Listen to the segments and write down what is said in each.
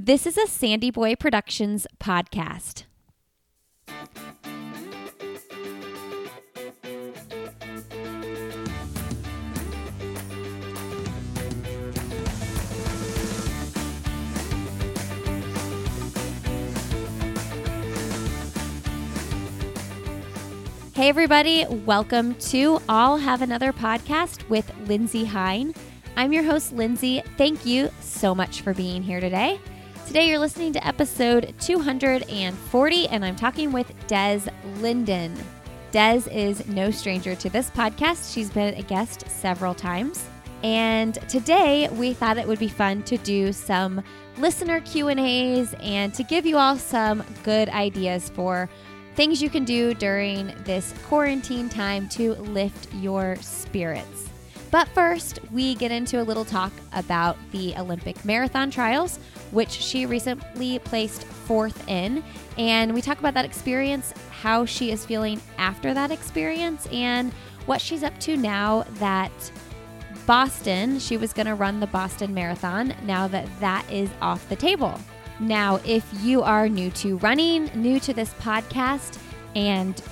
This is a Sandy Boy Productions podcast. Hey, everybody, welcome to I'll Have Another podcast with Lindsey Hein. I'm your host, Lindsey. Thank you so much for being here today. Today, you're listening to episode 240, and I'm talking with Des Linden. Des is no stranger to this podcast. She's been a guest several times. And today, we thought it would be fun to do some listener Q&As and to give you all some good ideas for things you can do during this quarantine time to lift your spirits. But first, we get into a little talk about the Olympic marathon trials, which she recently placed fourth in. And we talk about that experience, how she is feeling after that experience, and what she's up to now that Boston, she was going to run the Boston Marathon, now that that is off the table. Now, if you are new to running, new to this podcast, and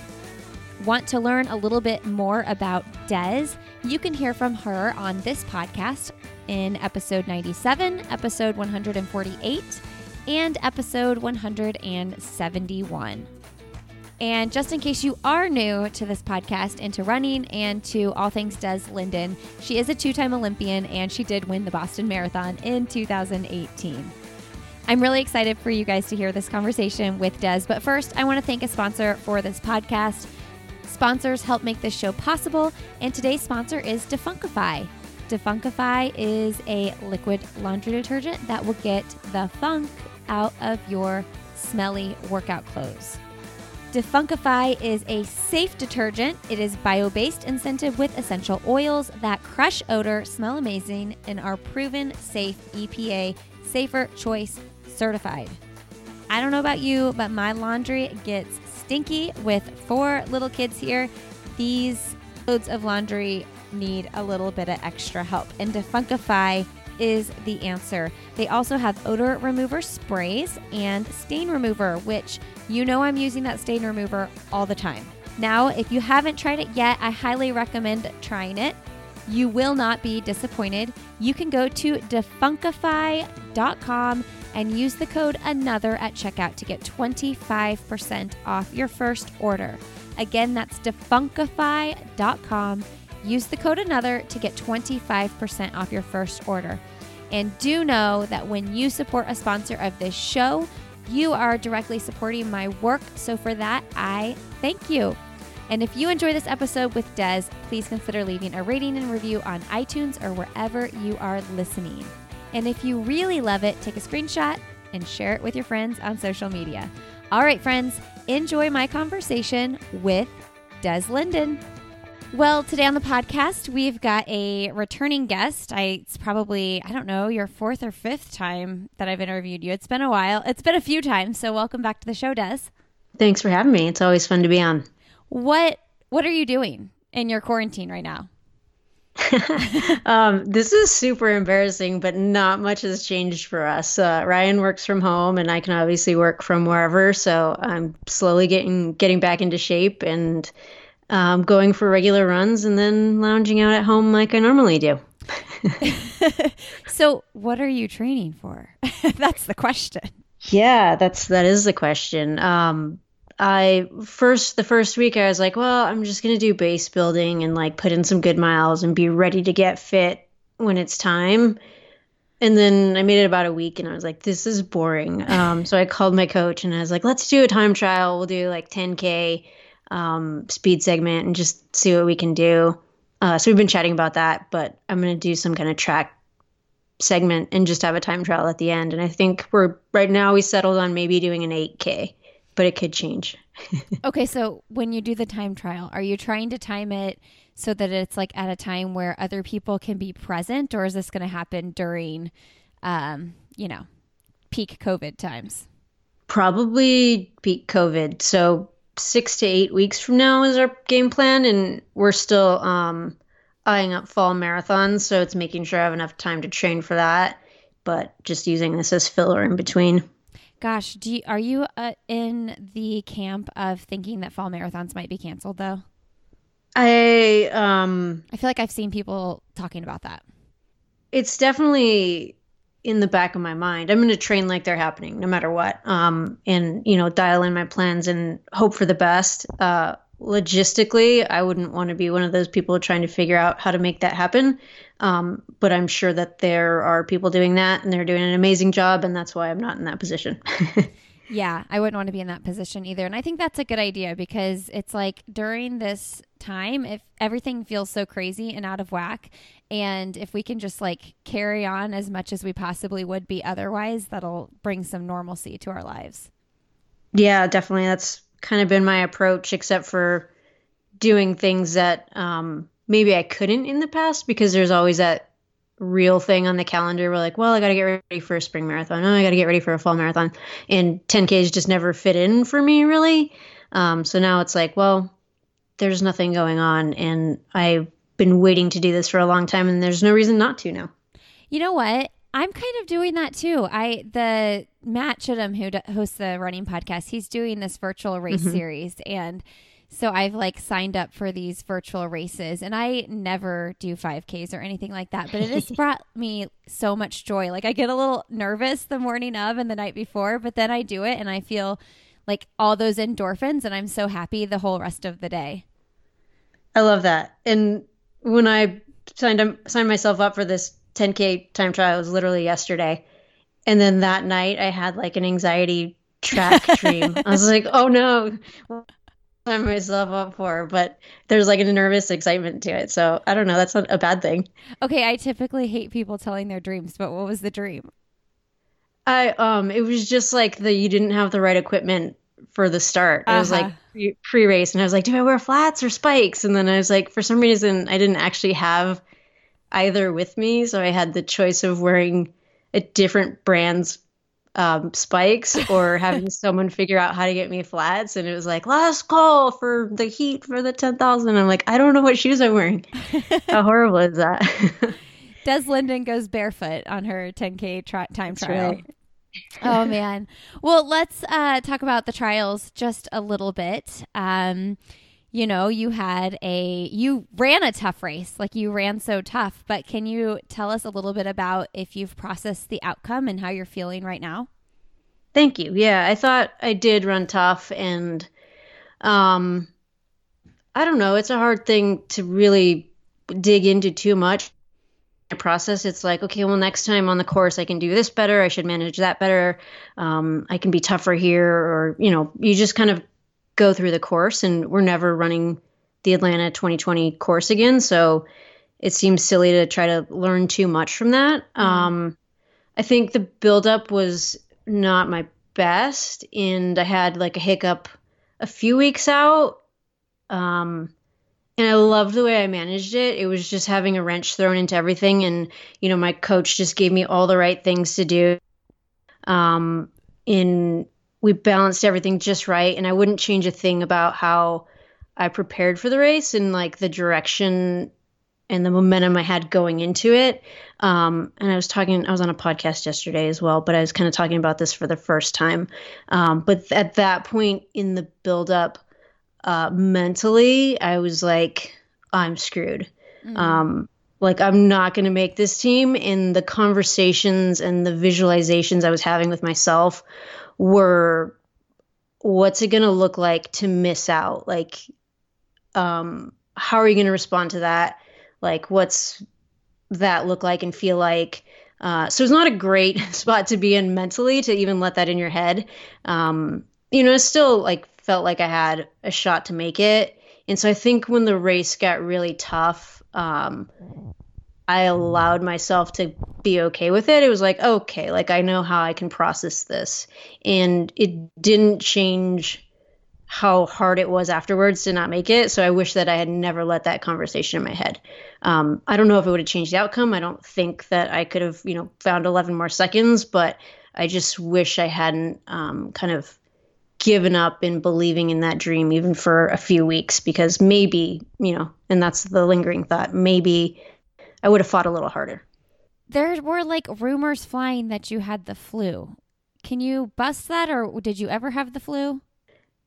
want to learn a little bit more about Des, you can hear from her on this podcast in episode 97, episode 148, and episode 171. And just in case you are new to this podcast and to running and to all things Des Linden, she is a two time Olympian and she did win the Boston Marathon in 2018. I'm really excited for you guys to hear this conversation with Des. But first, I want to thank a sponsor for this podcast. Sponsors help make this show possible, and today's sponsor is Defunkify. Defunkify is a liquid laundry detergent that will get the funk out of your smelly workout clothes. Defunkify is a safe detergent. It is bio based and scented with essential oils that crush odor, smell amazing, and are proven safe EPA safer choice certified. I don't know about you, but my laundry gets stinky with four little kids here. These loads of laundry need a little bit of extra help, and Defunkify is the answer. They also have odor remover sprays and stain remover, which you know I'm using that stain remover all the time. Now, if you haven't tried it yet, I highly recommend trying it. You will not be disappointed. You can go to defunkify.com and use the code ANOTHER at checkout to get 25% off your first order. Again, that's defunkify.com. Use the code ANOTHER to get 25% off your first order. And do know that when you support a sponsor of this show, you are directly supporting my work. So for that, I thank you. And if you enjoy this episode with Des, please consider leaving a rating and review on iTunes or wherever you are listening. And if you really love it, take a screenshot and share it with your friends on social media. All right, friends, enjoy my conversation with Des Linden. Well, today on the podcast, we've got a returning guest. I it's probably, I don't know, your fourth or fifth time that I've interviewed you. It's been a while. It's been a few times, so welcome back to the show, Des. Thanks for having me. It's always fun to be on. What what are you doing in your quarantine right now? um, this is super embarrassing, but not much has changed for us. Uh, Ryan works from home, and I can obviously work from wherever. So I'm slowly getting getting back into shape and um, going for regular runs, and then lounging out at home like I normally do. so, what are you training for? that's the question. Yeah, that's that is the question. Um, I first the first week I was like, well, I'm just gonna do base building and like put in some good miles and be ready to get fit when it's time. And then I made it about a week and I was like, this is boring. Um, so I called my coach and I was like, let's do a time trial. We'll do like 10K um, speed segment and just see what we can do. Uh, so we've been chatting about that, but I'm going to do some kind of track segment and just have a time trial at the end. And I think we're right now we settled on maybe doing an 8K but it could change. okay, so when you do the time trial, are you trying to time it so that it's like at a time where other people can be present, or is this going to happen during, um, you know, peak COVID times? Probably peak COVID. So six to eight weeks from now is our game plan, and we're still um, eyeing up fall marathons. So it's making sure I have enough time to train for that but just using this as filler in between. Gosh, do you, are you uh, in the camp of thinking that fall marathons might be canceled though? I um I feel like I've seen people talking about that. It's definitely in the back of my mind. I'm going to train like they're happening no matter what. Um and you know, dial in my plans and hope for the best. Uh logistically, I wouldn't want to be one of those people trying to figure out how to make that happen. Um, but I'm sure that there are people doing that and they're doing an amazing job, and that's why I'm not in that position. yeah, I wouldn't want to be in that position either. And I think that's a good idea because it's like during this time, if everything feels so crazy and out of whack, and if we can just like carry on as much as we possibly would be otherwise, that'll bring some normalcy to our lives. Yeah, definitely. That's kind of been my approach, except for doing things that um, maybe I couldn't in the past because there's always that real thing on the calendar. We're like, well, I got to get ready for a spring marathon. Oh, I got to get ready for a fall marathon. And 10Ks just never fit in for me, really. Um, so now it's like, well, there's nothing going on. And I've been waiting to do this for a long time, and there's no reason not to now. You know what? I'm kind of doing that too. I the Matt Chittum who d- hosts the running podcast, he's doing this virtual race mm-hmm. series and so I've like signed up for these virtual races and I never do 5Ks or anything like that, but it has brought me so much joy. Like I get a little nervous the morning of and the night before, but then I do it and I feel like all those endorphins and I'm so happy the whole rest of the day. I love that. And when I signed signed myself up for this 10K time trial was literally yesterday. And then that night I had like an anxiety track dream. I was like, oh no, sign myself up for, but there's like a nervous excitement to it. So I don't know. That's not a bad thing. Okay. I typically hate people telling their dreams, but what was the dream? I, um, it was just like the, you didn't have the right equipment for the start. It uh-huh. was like pre race and I was like, do I wear flats or spikes? And then I was like, for some reason I didn't actually have either with me. So I had the choice of wearing a different brand's um, spikes or having someone figure out how to get me flats. And it was like, last call for the heat for the 10,000. I'm like, I don't know what shoes I'm wearing. how horrible is that? Des Linden goes barefoot on her 10K tri- time That's trial. Right. oh man. Well, let's uh, talk about the trials just a little bit. Um, you know, you had a you ran a tough race, like you ran so tough, but can you tell us a little bit about if you've processed the outcome and how you're feeling right now? Thank you. Yeah, I thought I did run tough and um I don't know, it's a hard thing to really dig into too much process it's like okay well next time on the course i can do this better i should manage that better um, i can be tougher here or you know you just kind of go through the course and we're never running the Atlanta 2020 course again. So it seems silly to try to learn too much from that. Mm-hmm. Um, I think the buildup was not my best, and I had like a hiccup a few weeks out. Um, and I loved the way I managed it. It was just having a wrench thrown into everything, and you know, my coach just gave me all the right things to do. Um, in we balanced everything just right and i wouldn't change a thing about how i prepared for the race and like the direction and the momentum i had going into it. Um, and i was talking i was on a podcast yesterday as well but i was kind of talking about this for the first time. Um, but at that point in the build up uh, mentally i was like i'm screwed. Mm-hmm. um, like i'm not going to make this team and the conversations and the visualizations i was having with myself were what's it going to look like to miss out? Like, um, how are you going to respond to that? Like, what's that look like and feel like? Uh, so it's not a great spot to be in mentally to even let that in your head. Um, you know, still like felt like I had a shot to make it. And so I think when the race got really tough, um, I allowed myself to be okay with it. It was like, okay, like I know how I can process this. And it didn't change how hard it was afterwards to not make it. So I wish that I had never let that conversation in my head. Um, I don't know if it would have changed the outcome. I don't think that I could have, you know, found 11 more seconds, but I just wish I hadn't um, kind of given up in believing in that dream even for a few weeks because maybe, you know, and that's the lingering thought, maybe I would have fought a little harder. there were like rumors flying that you had the flu. Can you bust that, or did you ever have the flu?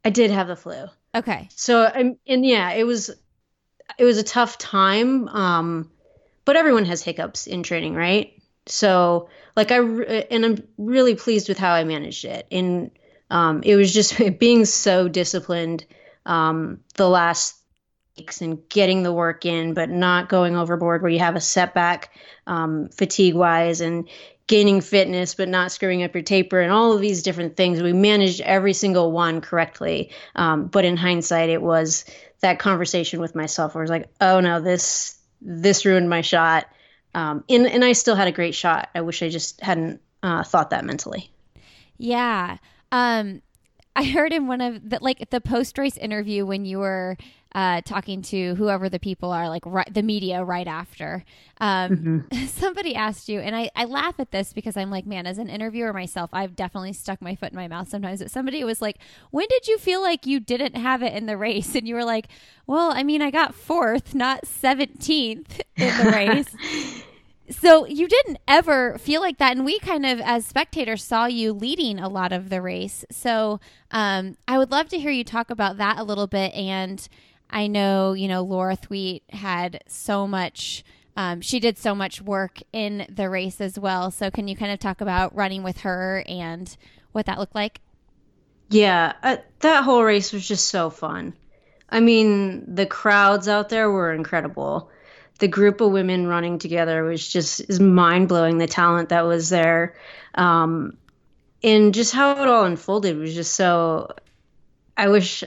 I did have the flu. Okay. So I'm and yeah, it was it was a tough time. Um, but everyone has hiccups in training, right? So like I and I'm really pleased with how I managed it. And um, it was just being so disciplined um, the last and getting the work in, but not going overboard where you have a setback um, fatigue wise and gaining fitness, but not screwing up your taper and all of these different things. We managed every single one correctly. Um, but in hindsight, it was that conversation with myself where I was like, oh no, this this ruined my shot. Um, and and I still had a great shot. I wish I just hadn't uh, thought that mentally. Yeah. Um, I heard in one of the like the post race interview when you were uh, talking to whoever the people are, like right, the media right after. Um, mm-hmm. Somebody asked you, and I, I laugh at this because I'm like, man, as an interviewer myself, I've definitely stuck my foot in my mouth sometimes. But somebody was like, when did you feel like you didn't have it in the race? And you were like, well, I mean, I got fourth, not 17th in the race. So you didn't ever feel like that and we kind of as spectators saw you leading a lot of the race so um, i would love to hear you talk about that a little bit and I know, you know, Laura Thweatt had so much, um, she did so much work in the race as well. So, can you kind of talk about running with her and what that looked like? Yeah, uh, that whole race was just so fun. I mean, the crowds out there were incredible. The group of women running together was just is mind blowing. The talent that was there, um, and just how it all unfolded was just so. I wish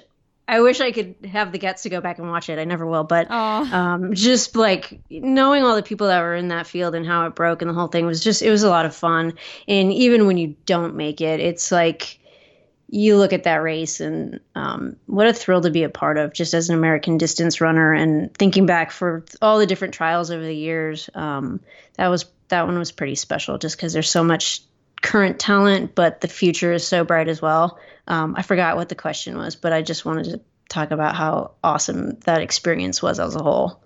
I wish I could have the guts to go back and watch it. I never will, but um, just like knowing all the people that were in that field and how it broke and the whole thing was just it was a lot of fun. And even when you don't make it, it's like you look at that race and um, what a thrill to be a part of, just as an American distance runner. And thinking back for all the different trials over the years, um, that was that one was pretty special, just because there's so much current talent, but the future is so bright as well. Um, I forgot what the question was, but I just wanted to talk about how awesome that experience was as a whole.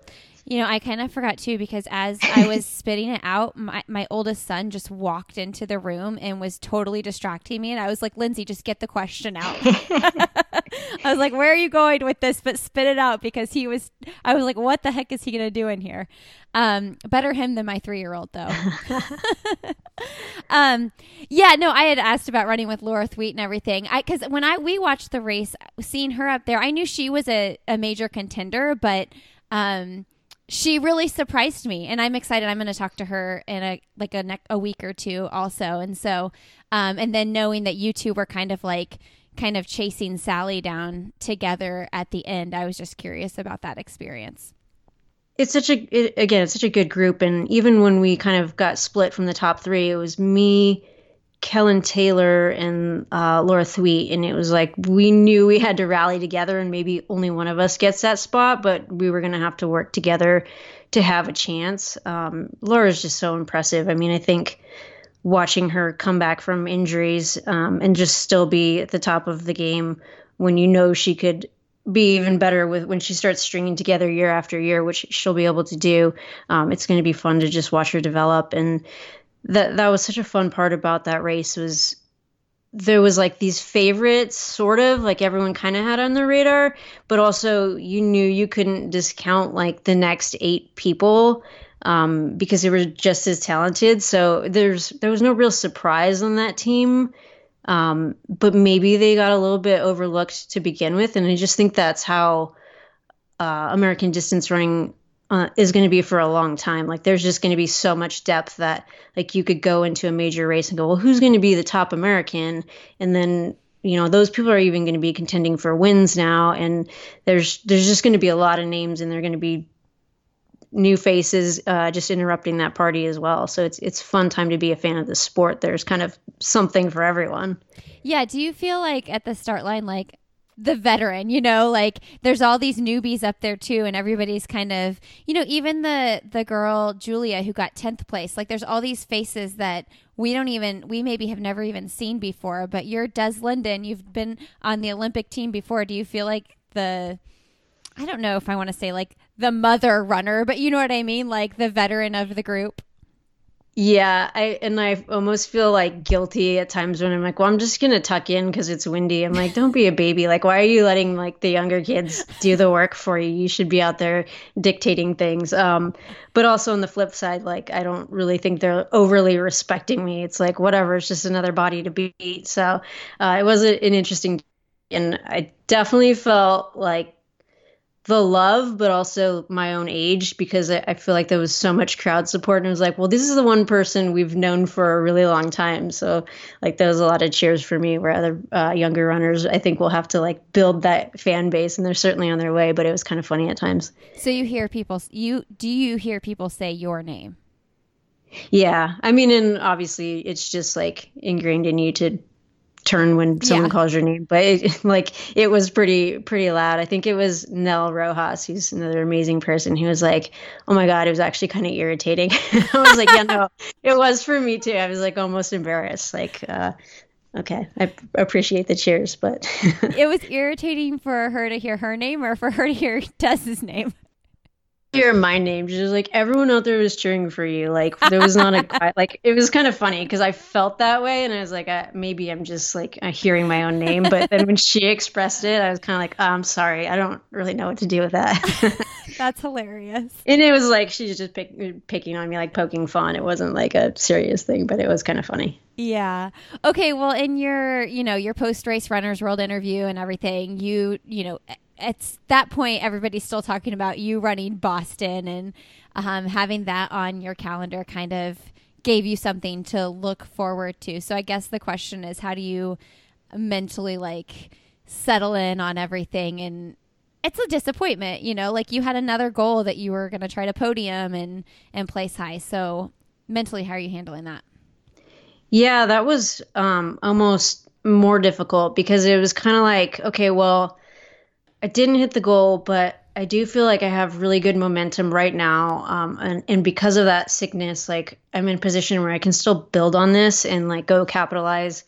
You know, I kind of forgot too because as I was spitting it out, my, my oldest son just walked into the room and was totally distracting me. And I was like, Lindsey, just get the question out. I was like, where are you going with this? But spit it out because he was, I was like, what the heck is he going to do in here? Um, better him than my three year old, though. um, yeah, no, I had asked about running with Laura Thweatt and everything. I, cause when I, we watched the race, seeing her up there, I knew she was a, a major contender, but, um, she really surprised me and i'm excited. I'm going to talk to her in a like a, ne- a week or two also. And so um and then knowing that you two were kind of like kind of chasing sally down together at the end i was just curious about that experience. It's such a it, again it's such a good group. And even when we kind of got split from the top three it was me Kellyn Taylor and uh, Laura Thweatt, and it was like we knew we had to rally together, and maybe only one of us gets that spot, but we were going to have to work together to have a chance. Um, Laura's just so impressive. I mean, I think watching her come back from injuries um, and just still be at the top of the game when you know she could be even better with when she starts stringing together year after year, which she'll be able to do. Um, it's going to be fun to just watch her develop and that that was such a fun part about that race was there was like these favorites sort of like everyone kind of had on their radar but also you knew you couldn't discount like the next eight people um, because they were just as talented. So there's there was no real surprise on that team um, but maybe they got a little bit overlooked to begin with and i just think that's how uh, american distance running uh, is going to be for a long time. Like there's just going to be so much depth that like you could go into a major race and go, well, who's going to be the top American? And then you know those people are even going to be contending for wins now, and there's there's just going to be a lot of names, and they're going to be new faces uh, just interrupting that party as well. So it's it's fun time to be a fan of the sport. There's kind of something for everyone. Yeah. Do you feel like at the start line, like the veteran, you know, like there's all these newbies up there too and everybody's kind of, you know, even the the girl Julia who got 10th place, like there's all these faces that we don't even we maybe have never even seen before, but you're Des Linden, you've been on the Olympic team before. Do you feel like the I don't know if I want to say like the mother runner, but you know what I mean, like the veteran of the group? Yeah, I and I almost feel like guilty at times when I'm like, well, I'm just gonna tuck in because it's windy. I'm like, don't be a baby. Like, why are you letting like the younger kids do the work for you? You should be out there dictating things. Um, but also on the flip side, like, I don't really think they're overly respecting me. It's like whatever. It's just another body to beat. So uh, it was an interesting, and I definitely felt like the love, but also my own age because I, I, feel like there was so much crowd support. And it was like, well, this is the one person we've known for a really long time. So, like, there was a lot of cheers for me where other uh, younger runners, I think, will have to like build that fan base. And they're certainly on their way, but it was kind of funny at times. So, you hear people, you do you hear people say your name? Yeah. I mean, and obviously it's just like ingrained in you to turn when someone yeah. calls your name, but it, like it was pretty pretty loud. I think it was Nell Rojas, who's another amazing person, who was like, "Oh my god, it was actually kind of irritating." I was like, "Yeah, no, it was for me too." I was like almost embarrassed. Like, uh, okay, I appreciate the cheers, but it was irritating for her to hear her name or for her to hear Des's name hear my name. Just like everyone out there was cheering for you. Like there was not a like it was kind of funny because I felt that way and I was like uh, maybe I'm just like uh, hearing my own name. But then when she expressed it, I was kind of like oh, I'm sorry. I don't really know what to do with that. That's hilarious. And it was like she's just pick, picking on me, like poking fun. It wasn't like a serious thing, but it was kind of funny. Yeah. Okay. Well, in your, you know, your post race runners world interview and everything, you, you know, at that point, everybody's still talking about you running Boston and um, having that on your calendar kind of gave you something to look forward to. So I guess the question is, how do you mentally like settle in on everything? And it's a disappointment, you know, like you had another goal that you were going to try to podium and and place high. So mentally, how are you handling that? Yeah, that was um, almost more difficult because it was kind of like, okay, well I didn't hit the goal, but I do feel like I have really good momentum right now. Um, and, and because of that sickness, like I'm in a position where I can still build on this and like go capitalize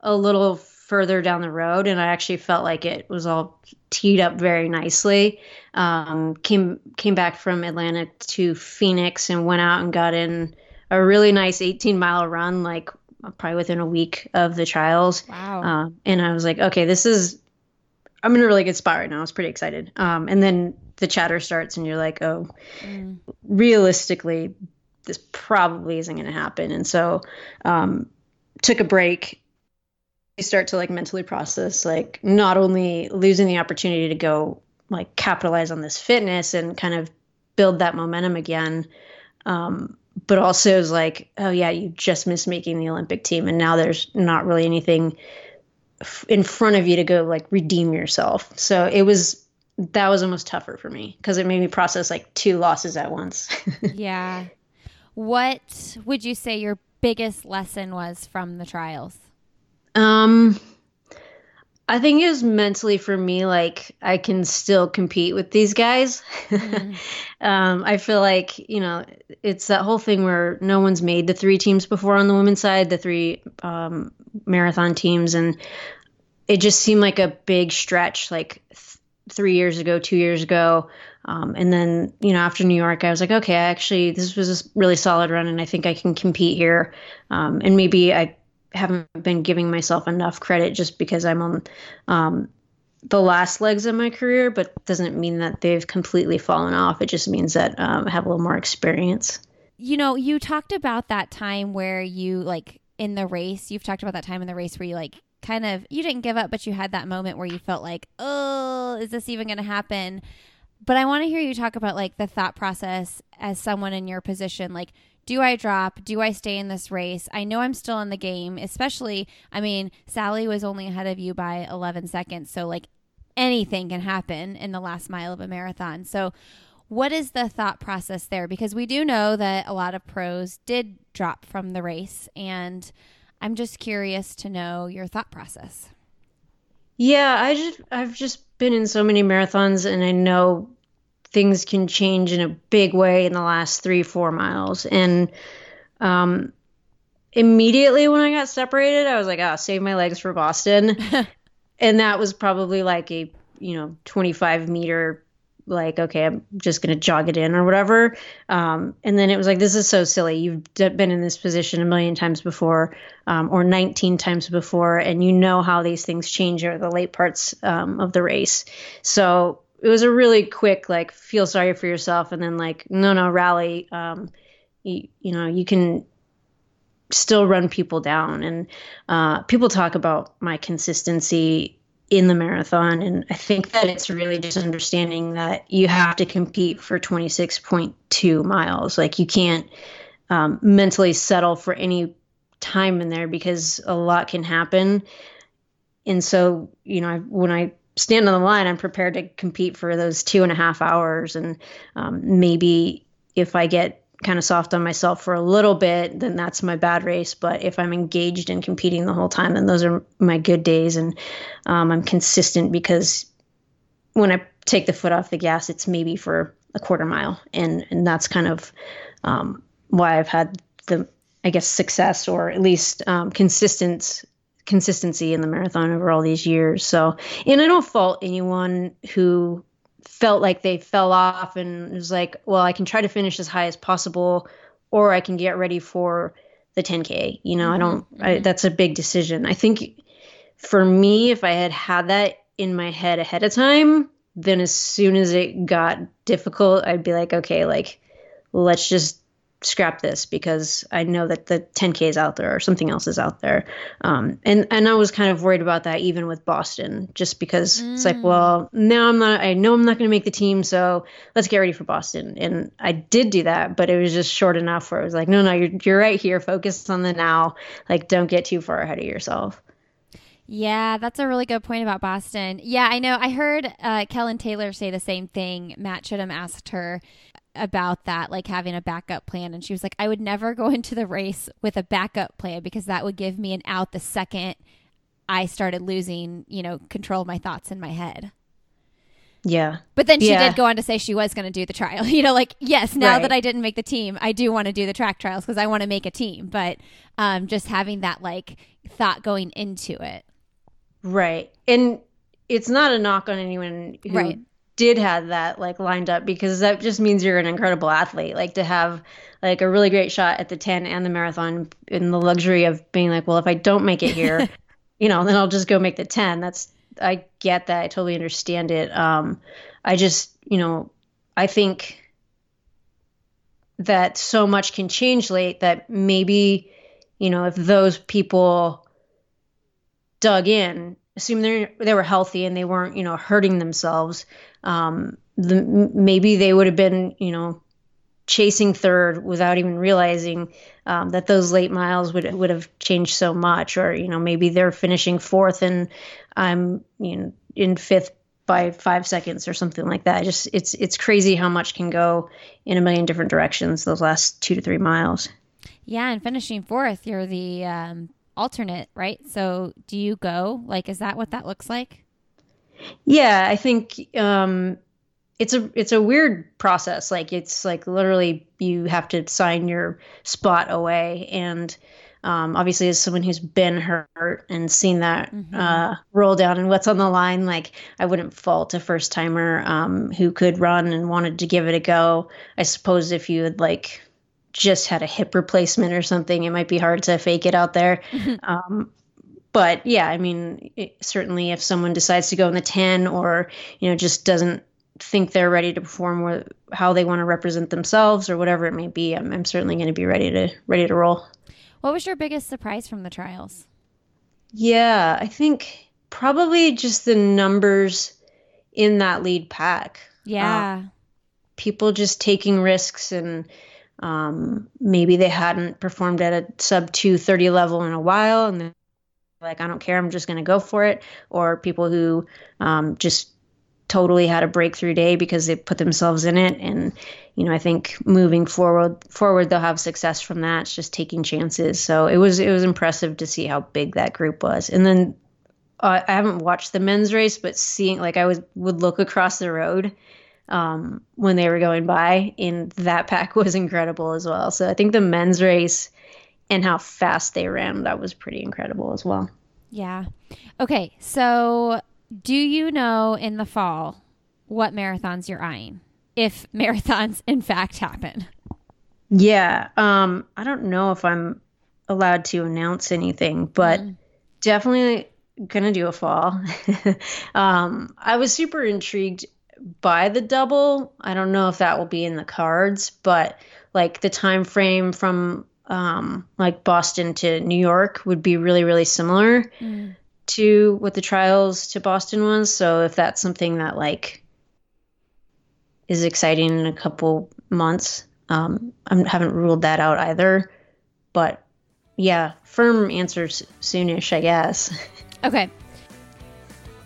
a little further down the road. And I actually felt like it was all teed up very nicely. Um, came came back from Atlanta to Phoenix and went out and got in a really nice 18 mile run, like probably within a week of the trials. Wow. Uh, and I was like, okay, this is I'm in a really good spot right now. I was pretty excited. Um, and then the chatter starts, and you're like, oh, mm. realistically, this probably isn't going to happen. And so, um, took a break. You start to like mentally process, like not only losing the opportunity to go like capitalize on this fitness and kind of build that momentum again, um, but also is like, oh yeah, you just missed making the Olympic team, and now there's not really anything in front of you to go like redeem yourself. So it was that was almost tougher for me because it made me process like two losses at once. yeah. What would you say your biggest lesson was from the trials? Um I think it was mentally for me like I can still compete with these guys. Mm. um, I feel like you know it's that whole thing where no one's made the three teams before on the women's side, the three um, marathon teams, and it just seemed like a big stretch, like th- three years ago, two years ago. Um, and then, you know, after New York, I was like, okay, actually, this was a really solid run, and I think I can compete here. Um, and maybe I haven't been giving myself enough credit just because I'm on um, the last legs of my career, but doesn't mean that they've completely fallen off. It just means that um, I have a little more experience. You know, you talked about that time where you like in the race. You've talked about that time in the race where you like kind of you didn't give up, but you had that moment where you felt like, oh, is this even going to happen? But I want to hear you talk about like the thought process as someone in your position, like. Do I drop? Do I stay in this race? I know I'm still in the game, especially, I mean, Sally was only ahead of you by 11 seconds. So, like, anything can happen in the last mile of a marathon. So, what is the thought process there? Because we do know that a lot of pros did drop from the race. And I'm just curious to know your thought process. Yeah, I just I've just been in so many marathons and I know things can change in a big way in the last 3-4 miles and um immediately when I got separated, I was like, "Oh, save my legs for Boston." and that was probably like a, you know, 25 meter like, okay, I'm just going to jog it in or whatever. Um, and then it was like, this is so silly. You've been in this position a million times before, um, or 19 times before, and you know how these things change over the late parts um, of the race. So it was a really quick, like, feel sorry for yourself, and then like, no, no, rally. Um, you, you know, you can still run people down. And uh, people talk about my consistency in the marathon. And I think that it's really just understanding that you have to compete for 26.2 miles. Like you can't um, mentally settle for any time in there because a lot can happen. And so, you know, when I stand on the line, I'm prepared to compete for those two and a half hours. And um, maybe if I get kind of soft on myself for a little bit, then that's my bad race. But if I'm engaged in competing the whole time, then those are my good days. And um, I'm consistent because when I take the foot off the gas, it's maybe for a quarter mile. And, and that's kind of um, why I've had the, I guess, success or at least um, consistent consistency in the marathon over all these years. So, and I don't fault anyone who felt like they fell off and was like, well, I can try to finish as high as possible, or I can get ready for the 10K. You know, mm-hmm. I don't, I, mm-hmm. that's a big decision. I think for me, if I had had that in my head ahead of time, then as soon as it got difficult, I'd be like, okay, like, let's just scrap this because I know that the 10K is out there or something else is out there. Um, and and I was kind of worried about that even with Boston, just because mm. it's like, mm. well, now I'm not. I know I'm not going to make the team, so let's get ready for Boston. And I did do that, but it was just short enough where it was like, no, no, you're you're right here. Focus on the now. Like, don't get too far ahead of yourself. Yeah, that's a really good point about Boston. Yeah, I know. I heard uh, Kellyn Taylor say the same thing. Matt Chittum asked her about that, like having a backup plan. And she was like, I would never go into the race with a backup plan because that would give me an out the second I started losing, you know, control of my thoughts in my head. Yeah. But then she yeah. did go on to say she was going to do the trial. You know, like, yes, now right. that I didn't make the team, I do want to do the track trials because I want to make a team. But um, just having that, like, thought going into it. Right. And it's not a knock on anyone who right did have that like lined up because that just means you're an incredible athlete. Like to have like a really great shot at the 10 and the marathon in the luxury of being like, well, if I don't make it here, you know, then I'll just go make the 10. That's I get that. I totally understand it. Um I just, you know, I think that so much can change late that maybe, you know, if those people dug in assume they they were healthy and they weren't you know hurting themselves um, the, maybe they would have been you know chasing third without even realizing um, that those late miles would would have changed so much or you know maybe they're finishing fourth and I'm you know in fifth by five seconds or something like that just it's it's crazy how much can go in a million different directions those last two to three miles yeah and finishing fourth you're the um, alternate, right? So do you go? Like, is that what that looks like? Yeah, I think um, it's a it's a weird process. Like it's like literally you have to sign your spot away, and um, obviously as someone who's been hurt and seen that mm-hmm. uh, roll down and what's on the line, like I wouldn't fault a first timer um, who could run and wanted to give it a go. I suppose if you had like just had a hip replacement or something, it might be hard to fake it out there. Um, but yeah, I mean, it, certainly if someone decides to go in the 10 or, you know, just doesn't think they're ready to perform or how they want to represent themselves or whatever it may be, I'm, I'm certainly going to be ready to ready to roll. What was your biggest surprise from the trials? Yeah, I think probably just the numbers in that lead pack. Yeah. Uh, people just taking risks and um, maybe they hadn't performed at a sub 230 level in a while and like, I don't care, I'm just going to go for it. Or people who um, just totally had a breakthrough day because they put themselves in it. And, you know, I think moving forward, forward, they'll have success from that. It's just taking chances. So it was, it was impressive to see how big that group was. And then uh, I haven't watched the men's race, but seeing like I was would look across the road um, when they were going by, and that pack was incredible as well. So I think the men's race and how fast they ran that was pretty incredible as well. Yeah. Okay, so do you know in the fall what marathons you're eyeing, if marathons in fact happen. Yeah. Um, I don't know if I'm allowed to announce anything, but mm. definitely gonna do a fall. um, I was super intrigued by the double. I don't know if that will be in the cards, but like the time frame from um, like Boston to New York would be really, really similar mm. to what the trials to Boston was. So if that's something that like is exciting in a couple months, um, I haven't ruled that out either. But yeah, firm answers soonish, I guess. Okay.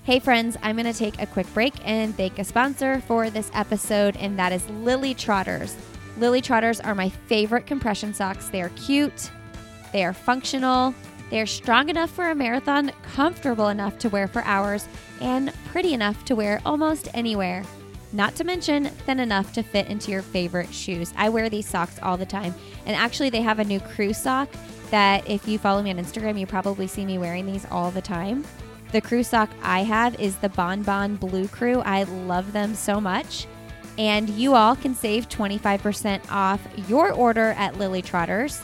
Hey, friends, I'm going to take a quick break and thank a sponsor for this episode, and that is Lily Trotters. Lily Trotters are my favorite compression socks. They are cute, they are functional, they are strong enough for a marathon, comfortable enough to wear for hours, and pretty enough to wear almost anywhere. Not to mention, thin enough to fit into your favorite shoes. I wear these socks all the time. And actually, they have a new crew sock that if you follow me on Instagram, you probably see me wearing these all the time. The crew sock I have is the Bon Bon Blue Crew. I love them so much. And you all can save 25% off your order at Lily Trotters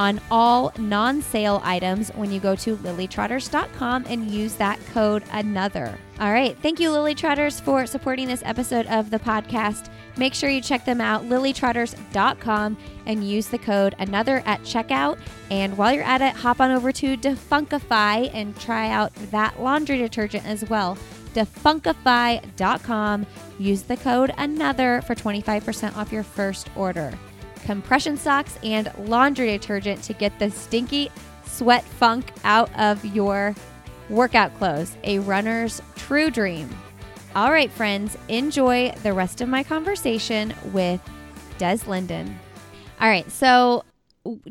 on all non sale items when you go to lilytrotters.com and use that code another. All right. Thank you, Lily Trotters, for supporting this episode of the podcast. Make sure you check them out, lilytrotters.com, and use the code another at checkout. And while you're at it, hop on over to Defunkify and try out that laundry detergent as well. Defunkify.com. Use the code another for 25% off your first order. Compression socks and laundry detergent to get the stinky sweat funk out of your workout clothes. A runner's true dream. All right, friends, enjoy the rest of my conversation with Des Linden. All right, so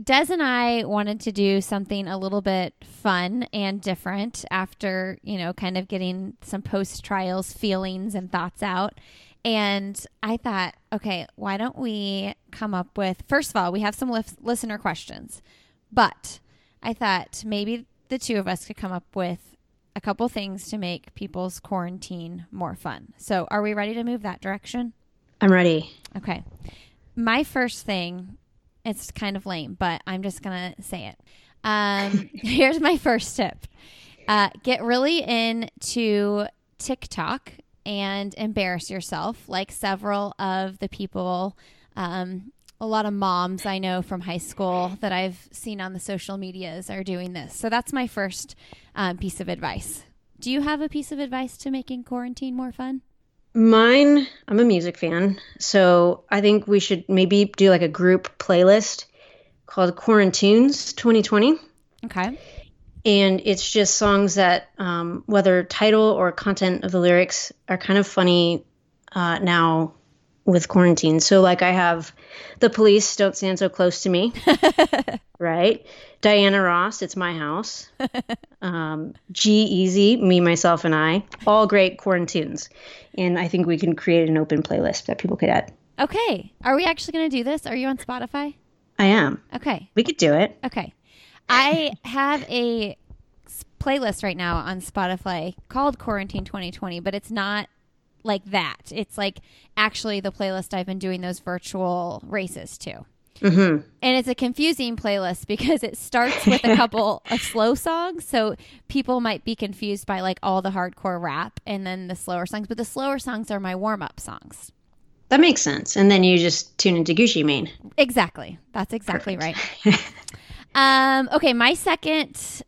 Des and I wanted to do something a little bit fun and different after, you know, kind of getting some post trials feelings and thoughts out. And I thought, okay, why don't we come up with, first of all, we have some li- listener questions, but I thought maybe the two of us could come up with a couple things to make people's quarantine more fun. So, are we ready to move that direction? I'm ready. Okay. My first thing, it's kind of lame, but I'm just going to say it. Um, here's my first tip uh, get really into TikTok and embarrass yourself, like several of the people um, a lot of moms I know from high school that I've seen on the social medias are doing this. So that's my first um, piece of advice. Do you have a piece of advice to making quarantine more fun? Mine, I'm a music fan. So I think we should maybe do like a group playlist called Quarantunes 2020. Okay. And it's just songs that, um, whether title or content of the lyrics, are kind of funny uh, now with quarantine. So like I have the police don't stand so close to me. right? Diana Ross, it's my house. Um, G-Eazy, me, myself, and I. All great quarantunes. And I think we can create an open playlist that people could add. Okay. Are we actually going to do this? Are you on Spotify? I am. Okay. We could do it. Okay. I have a playlist right now on Spotify called Quarantine 2020, but it's not like that. It's like actually the playlist I've been doing those virtual races to. Mm-hmm. And it's a confusing playlist because it starts with a couple of slow songs. So people might be confused by like all the hardcore rap and then the slower songs. But the slower songs are my warm up songs. That makes sense. And then you just tune into Gucci Mane. Exactly. That's exactly Perfect. right. um, okay. My second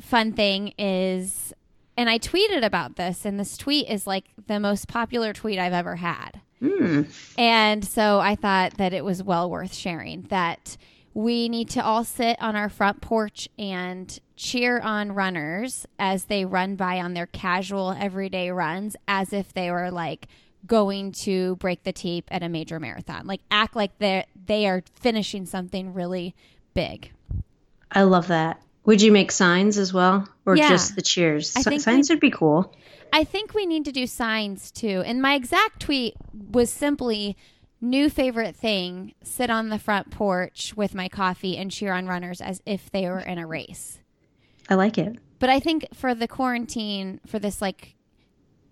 fun thing is and I tweeted about this, and this tweet is like the most popular tweet I've ever had. Mm. And so I thought that it was well worth sharing that we need to all sit on our front porch and cheer on runners as they run by on their casual everyday runs as if they were like going to break the tape at a major marathon. Like act like they they are finishing something really big. I love that. Would you make signs as well, or yeah. just the cheers? I think signs we, would be cool. I think we need to do signs too. And my exact tweet was simply new favorite thing sit on the front porch with my coffee and cheer on runners as if they were in a race. I like it. But I think for the quarantine, for this like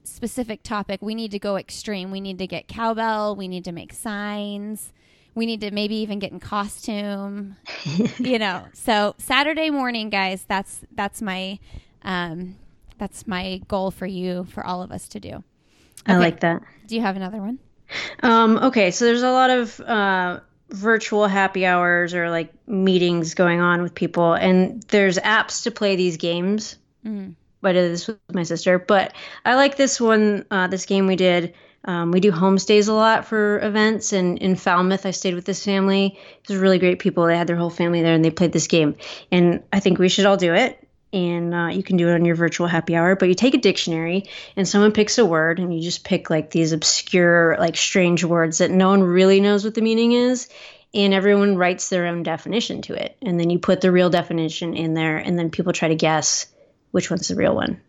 specific topic, we need to go extreme. We need to get cowbell. We need to make signs. We need to maybe even get in costume. you know. So Saturday morning, guys. That's that's my um, that's my goal for you for all of us to do. I like that. Do you have another one? Um, okay, so there's a lot of uh, virtual happy hours or like meetings going on with people, and there's apps to play these games. Mm. I did this with my sister, but I like this one. Uh, this game we did. Um, we do homestays a lot for events, and in Falmouth, I stayed with this family. It was really great people. They had their whole family there, and they played this game. And I think we should all do it and uh, you can do it on your virtual happy hour but you take a dictionary and someone picks a word and you just pick like these obscure like strange words that no one really knows what the meaning is and everyone writes their own definition to it and then you put the real definition in there and then people try to guess which one's the real one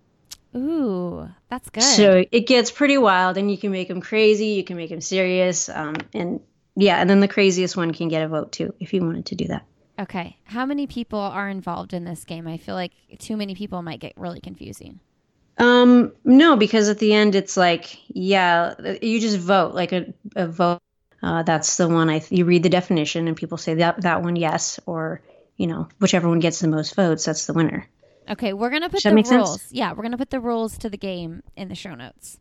Ooh, that's good. so it gets pretty wild and you can make them crazy you can make them serious um, and yeah and then the craziest one can get a vote too if you wanted to do that Okay. How many people are involved in this game? I feel like too many people might get really confusing. Um, no, because at the end it's like, yeah, you just vote like a, a vote. Uh, that's the one I th- you read the definition and people say that that one yes or you know whichever one gets the most votes that's the winner. Okay, we're gonna put Does the make sense? rules. Yeah, we're gonna put the rules to the game in the show notes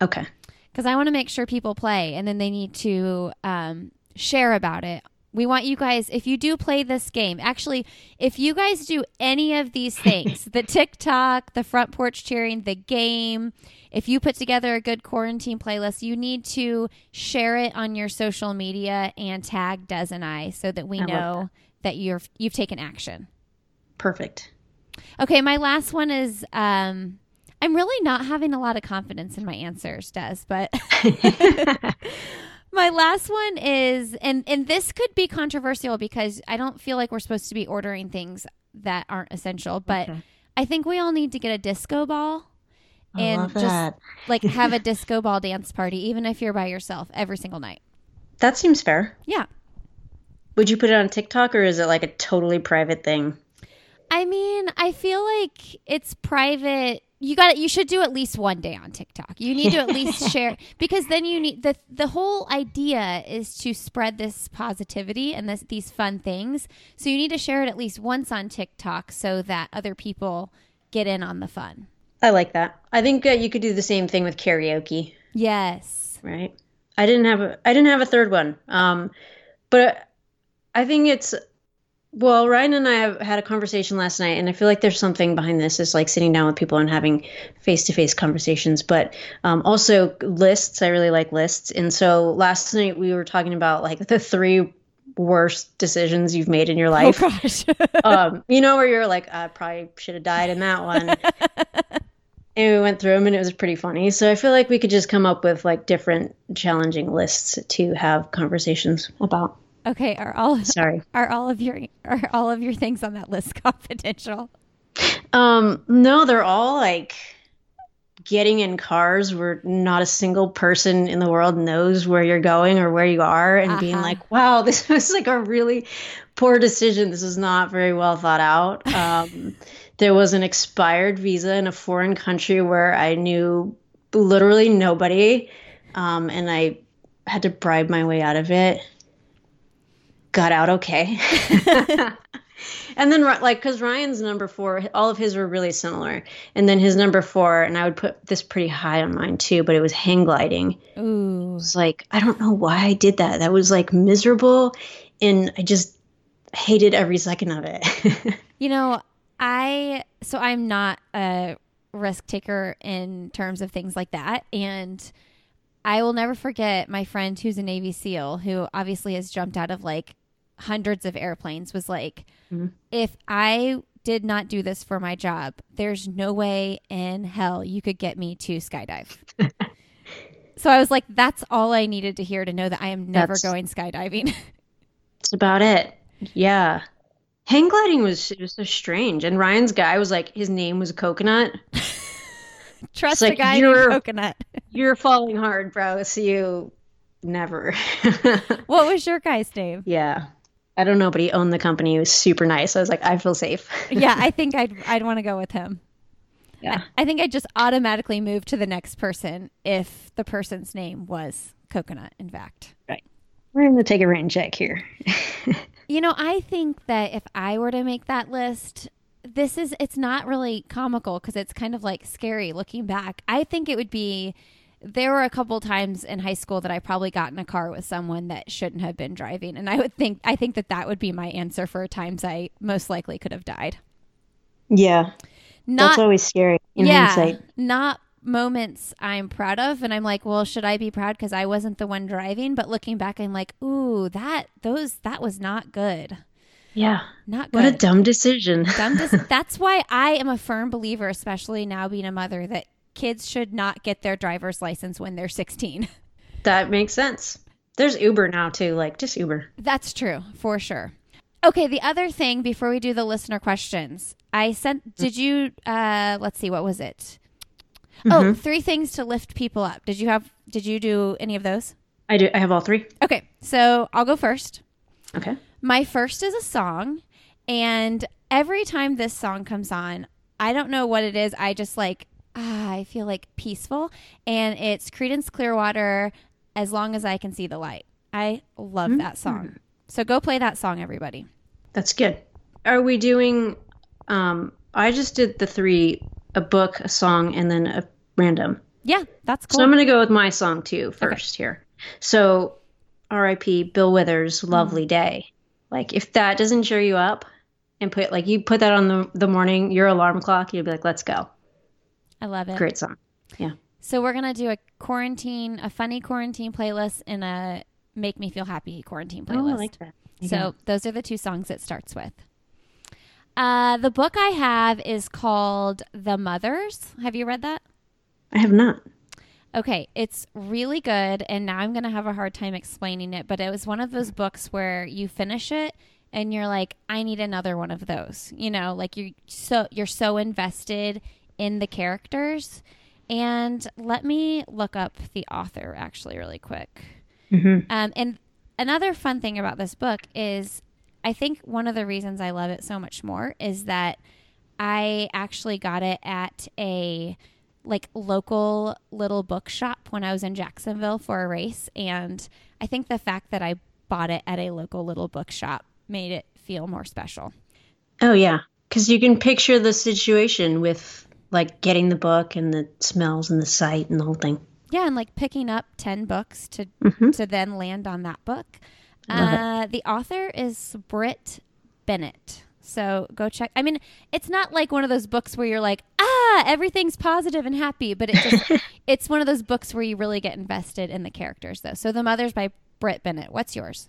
Okay. because I want to make sure people play, and then they need to um, share about it. We want you guys, if you do play this game, actually, if you guys do any of these things the TikTok, the front porch cheering, the game, if you put together a good quarantine playlist, you need to share it on your social media and tag Des and I so that we I know that you're you've taken action. Perfect. Okay, my last one is um I'm really not having a lot of confidence in my answers, Des, but my last one is and and this could be controversial because I don't feel like we're supposed to be ordering things that aren't essential, but Okay. I think we all need to get a disco ball and just like have a disco ball dance party even if you're by yourself every single night. That seems fair. Yeah. Would you put it on TikTok or is it like a totally private thing? I mean, I feel like it's private. You got You should do at least one day on TikTok. You need to at least share because then you need the the whole idea is to spread this positivity and this these fun things. So you need to share it at least once on TikTok so that other people get in on the fun. I like that. I think uh, you could do the same thing with karaoke. Yes. right? I didn't have a I didn't have a third one. Um, but I think it's well, Ryan and I have had a conversation last night, and I feel like there's something behind this. Is like sitting down with people and having face to face conversations, but um, also lists. I really like lists, and so last night we were talking about like the three worst decisions you've made in your life. Oh um, you know, where you're like, I probably should have died in that one. and we went through them and it was pretty funny. So I feel like we could just come up with like different challenging lists to have conversations about. Okay. Are all Sorry. are all of your are all of your things on that list confidential? Um, no, they're all like getting in cars where not a single person in the world knows where you're going or where you are and being Uh-huh. like, wow, this was like a really poor decision. This is not very well thought out. Um, there was an expired visa in a foreign country where I knew literally nobody. Um, and I had to bribe my way out of it. Got out okay. And then, like, because Ryan's number four, all of his were really similar. And then his number four, and I would put this pretty high on mine too, but it was hang gliding. It Ooh. was like, I don't know why I did that. That was like miserable. And I just hated every second of it. You know, I so I'm not a risk taker in terms of things like that and I will never forget my friend who's a Navy SEAL who obviously has jumped out of like hundreds of airplanes was like Mhm. if I did not do this for my job, there's no way in hell you could get me to skydive. so I was like that's all I needed to hear to know that I am never That's- going skydiving. That's about it. Yeah. Hang gliding was, it was so strange. And Ryan's guy was like, his name was Coconut. Trust like a guy named Coconut. You're falling hard, bro. So you never. What was your guy's name? Yeah. I don't know, but he owned the company. He was super nice. I was like, I feel safe. yeah, I think I'd I'd want to go with him. Yeah. I, I think I just automatically move to the next person if the person's name was coconut. In fact, Right. We're going to take a rain check here. you know, I think that if I were to make that list, this is it's not really comical because it's kind of like scary looking back. I think it would be. There were a couple times in high school that I probably got in a car with someone that shouldn't have been driving, and I would think I think that that would be my answer for times I most likely could have died. Yeah. Not that's always scary in yeah, hindsight. not moments I'm proud of, and I'm like, well, should I be proud because I wasn't the one driving? But looking back, I'm like, ooh, that those that was not good, Yeah. not good. What a dumb decision. Dumb dis- that's why I am a firm believer, especially now being a mother, that kids should not get their driver's license when they're 16. that makes sense. There's Uber now too, like just Uber. That's true, for sure. Okay, the other thing before we do the listener questions, I sent, did you, uh, let's see, what was it? Oh, three things to lift people up. Did you have, did you do any of those? I do I have all three. Okay, so I'll go first. Okay. My first is a song, and every time this song comes on, I don't know what it is. I just like, ah, I feel like peaceful. And it's Creedence Clearwater, As Long as I Can See the Light. I love that song. So go play that song, everybody. That's good. Are we doing um I just did the three a book, a song, and then a random. Yeah, that's cool. So I'm gonna go with my song too first here. So R.I.P. Bill Withers, Lovely Day. Like if that doesn't cheer you up and put like you put that on the the morning, your alarm clock, you'll be like, Let's go. I love it. Great song. Yeah. So we're gonna do a quarantine, a funny quarantine playlist, and a make me feel happy quarantine playlist. Oh, I like that. So those are the two songs it starts with. Uh, the book I have is called The Mothers. Have you read that? I have not. Okay, it's really good, and now I'm going to have a hard time explaining it, but it was one of those books where you finish it and you're like, I need another one of those. You know, like you're so you're so invested in the characters. And let me look up the author actually really quick. Mhm. Um, and another fun thing about this book is I think one of the reasons I love it so much more is that I actually got it at a like local little bookshop when I was in Jacksonville for a race and I think the fact that I bought it at a local little bookshop made it feel more special. Oh yeah. Cause you can picture the situation with like getting the book and the smells and the sight and the whole thing. Yeah, and like picking up 10 books to Mhm. to then land on that book. Uh, the author is Brit Bennett. So go check. I mean, it's not like one of those books where you're like, ah, everything's positive and happy, but it just it's one of those books where you really get invested in the characters though. So The Mothers by Brit Bennett. What's yours?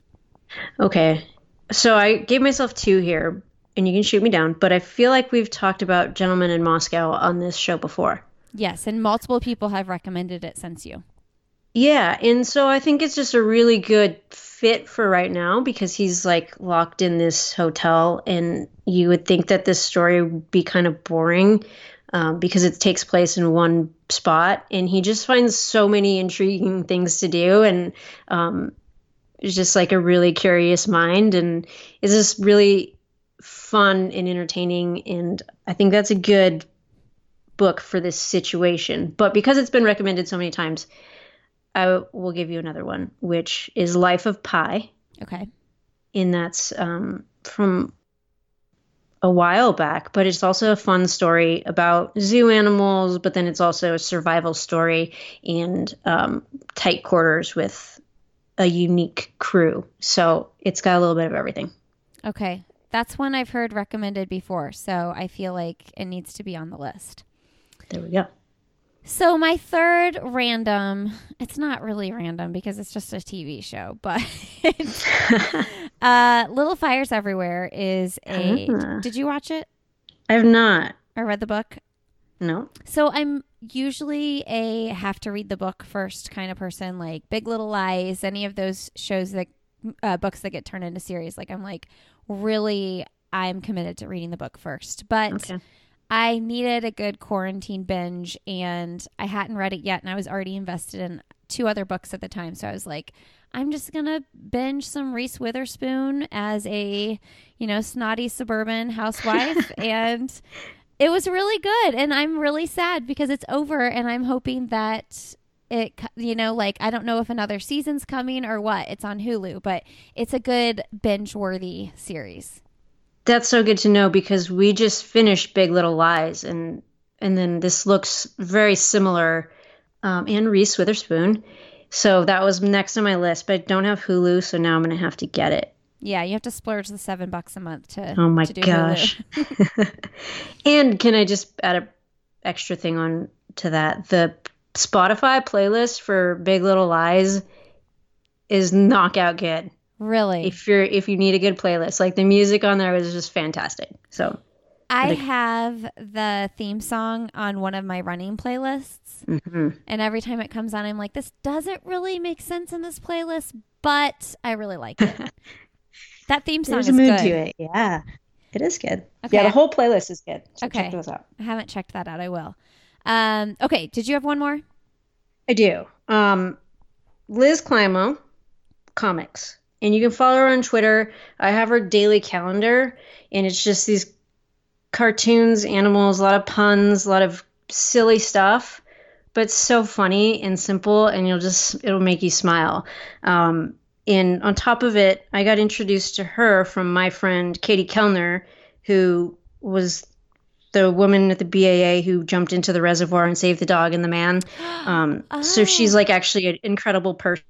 Okay. So I gave myself two here, and you can shoot me down, but I feel like we've talked about Gentleman in Moscow on this show before. Yes, and multiple people have recommended it since you. Yeah, and so I think it's just a really good fit for right now because he's like locked in this hotel, and you would think that this story would be kind of boring um, because it takes place in one spot, and he just finds so many intriguing things to do, and um, is just like a really curious mind, and is just really fun and entertaining, and I think that's a good book for this situation. But because it's been recommended so many times. I will give you another one, which is Life of Pi, Okay. and that's um, from a while back, but it's also a fun story about zoo animals, but then it's also a survival story and um, tight quarters with a unique crew. So it's got a little bit of everything. Okay. That's one I've heard recommended before, so I feel like it needs to be on the list. There we go. So my third random, it's not really random because it's just a TV show, but uh, Little Fires Everywhere is a. Ah. Did you watch it I have not. or read the book? No. So I'm usually a have to read the book first kind of person, like Big Little Lies, any of those shows that uh, books that get turned into series. Like I'm like really, I'm committed to reading the book first, but. Okay. I needed a good quarantine binge and I hadn't read it yet and I was already invested in two other books at the time. So I was like, I'm just going to binge some Reese Witherspoon as a, you know, snotty suburban housewife and It was really good, and I'm really sad because it's over, and I'm hoping that it, you know, like I don't know if another season's coming or what. It's on Hulu, but it's a good binge-worthy series. That's so good to know because we just finished Big Little Lies, and and then this looks very similar. Um, and Reese Witherspoon, so that was next on my list. But I don't have Hulu, so now I'm gonna have to get it. Yeah, you have to splurge the seven bucks a month to. Oh my to do gosh! And can I just add a extra thing on to that? The Spotify playlist for Big Little Lies is knockout good. Really, If you're if you need a good playlist, like the music on there was just fantastic. So I like- have the theme song on one of my running playlists, mhm. and every time it comes on, I'm like, this doesn't really make sense in this playlist, but I really like it. that theme song there's is a mood good. to it. Yeah, it is good. Okay. Yeah, the whole playlist is good. So Okay. check those out. I haven't checked that out. I will. Um, okay, did you have one more? I do. Um, Liz Climo, comics, and you can follow her on Twitter. I have her daily calendar, and it's just these cartoons, animals, a lot of puns, a lot of silly stuff, but so funny and simple, and you'll just it'll make you smile. Um, and on top of it, I got introduced to her from my friend Katie Kellner, who was the woman at the BAA who jumped into the reservoir and saved the dog and the man. Um, So she's Oh. like actually an incredible person.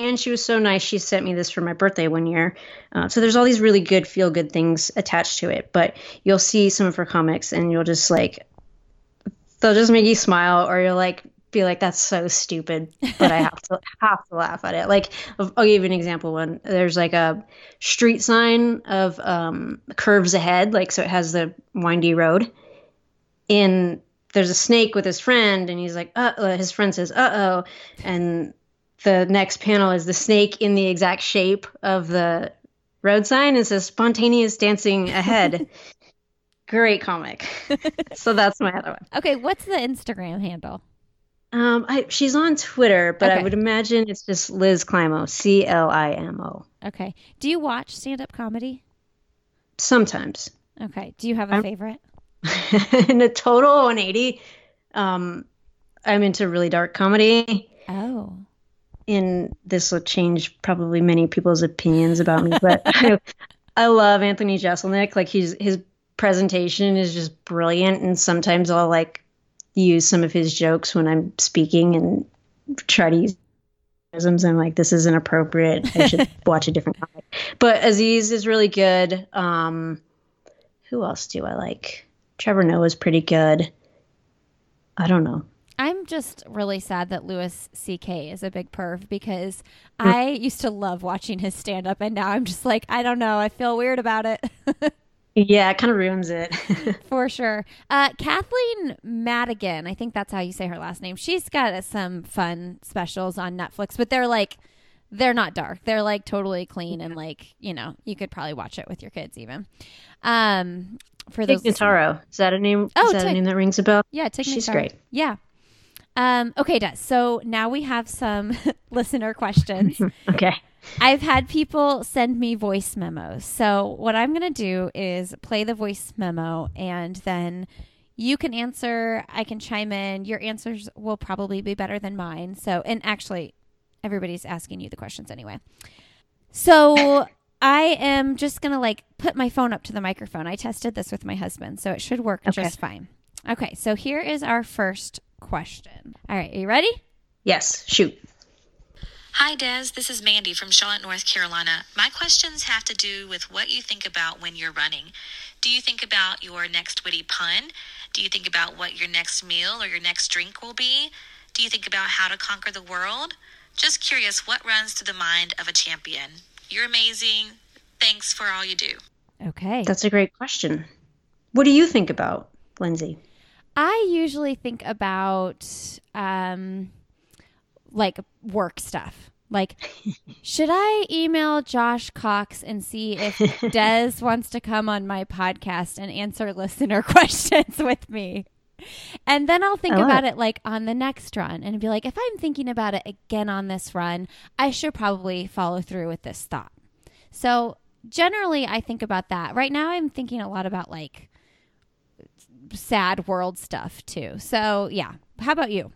And she was so nice. She sent me this for my birthday one year. Uh, so there's all these really good feel good things attached to it. But you'll see some of her comics and you'll just like, they'll just make you smile or you'll like, be like, that's so stupid. But I have to have to laugh at it. Like, I'll I'll give you an example one. There's like a street sign of um, curves ahead. Like, so it has the windy road and there's a snake with his friend and he's like uh uh, his friend says uh-oh and the next panel is the snake in the exact shape of the road sign and says spontaneous dancing ahead great comic so that's my other one Okay, what's the Instagram handle? um I, she's on twitter but Okay. i would imagine it's just liz climo c-l-i-m-o Okay. Do you watch stand up comedy? sometimes Okay. Do you have a I'm- favorite? in a total 180 um i'm into really dark comedy Oh. and this will change probably many people's opinions about me, but I, I love Anthony Jeselnik. Like he's his presentation is just brilliant, and sometimes I'll like use some of his jokes when I'm speaking and try to use. I'm like, this is inappropriate. I should watch a different comic. But Aziz is really good. Um, who else do I like? Trevor Noah's pretty good. I don't know. I'm just really sad that Louis C.K. is a big perv because. I used to love watching his stand up and now I'm just like, I don't know. I feel weird about it Yeah, it kind of ruins it. for sure. Uh, Kathleen Madigan, I think that's how you say her last name. She's got uh, some fun specials on Netflix, but they're like, they're not dark. They're like totally clean and like, you know, you could probably watch it with your kids even. Um, for those. Is that a name? Oh, is that Tig. a name that rings a bell? Yeah, take me She's great. Yeah. Um, okay, Des. So now we have some listener questions. Okay. I've had people send me voice memos. So what I'm going to do is play the voice memo and then you can answer, I can chime in. Your answers will probably be better than mine. So, and actually everybody's asking you the questions anyway. So, I am just going to like put my phone up to the microphone. I tested this with my husband, so it should work Okay. just fine. Okay, so here is our first question. All right, are you ready? Yes. Shoot. Hi, Des. This is Mandy from Charlotte, North Carolina. My questions have to do with what you think about when you're running. Do you think about your next witty pun? Do you think about what your next meal or your next drink will be? Do you think about how to conquer the world? Just curious what runs through the mind of a champion. You're amazing. Thanks for all you do. Okay. That's a great question. What do you think about, Lindsey? I usually think about um like work stuff. Like should I email Josh Cox and see if Des wants to come on my podcast and answer listener questions with me? And then I'll think about it. it like on the next run and be like if I'm thinking about it again on this run, I should probably follow through with this thought. So generally I think about that. Right now I'm thinking a lot about like sad world stuff too. So yeah. How about you?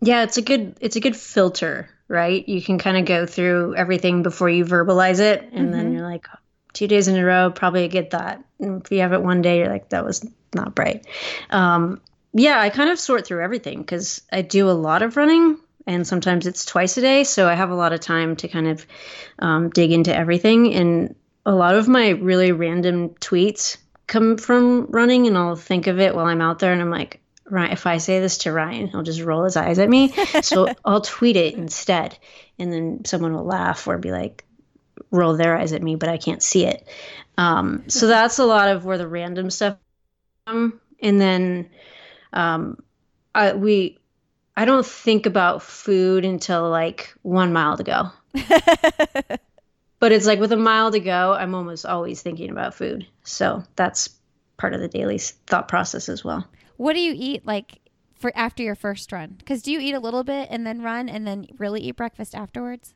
Yeah, it's a good it's a good filter, right? You can kind of go through everything before you verbalize it, and mm-hmm. then you're like, two days in a row, probably a good thought. And if you have it one day, you're like, that was not bright. Um, yeah, I kind of sort through everything because I do a lot of running and sometimes it's twice a day. So I have a lot of time to kind of um, dig into everything. And a lot of my really random tweets come from running, and I'll think of it while I'm out there, and I'm like, Ryan, if I say this to Ryan, he'll just roll his eyes at me. so I'll tweet it instead, and then someone will laugh or be like, roll their eyes at me, but I can't see it. Um, so that's a lot of where the random stuff. Come. And then um, I, we I don't think about food until like one mile to go. but it's like with a mile to go, I'm almost always thinking about food. So that's part of the daily thought process as well. What do you eat like for after your first run? Because do you eat a little bit and then run and then really eat breakfast afterwards?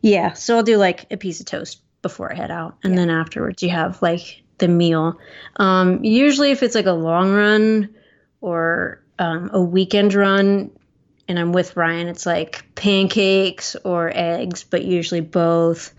Yeah. So I'll do like a piece of toast before I head out. And yeah. then afterwards, you have like the meal. Um, usually, if it's like a long run or um, a weekend run and I'm with Ryan, it's like pancakes or eggs, but usually both.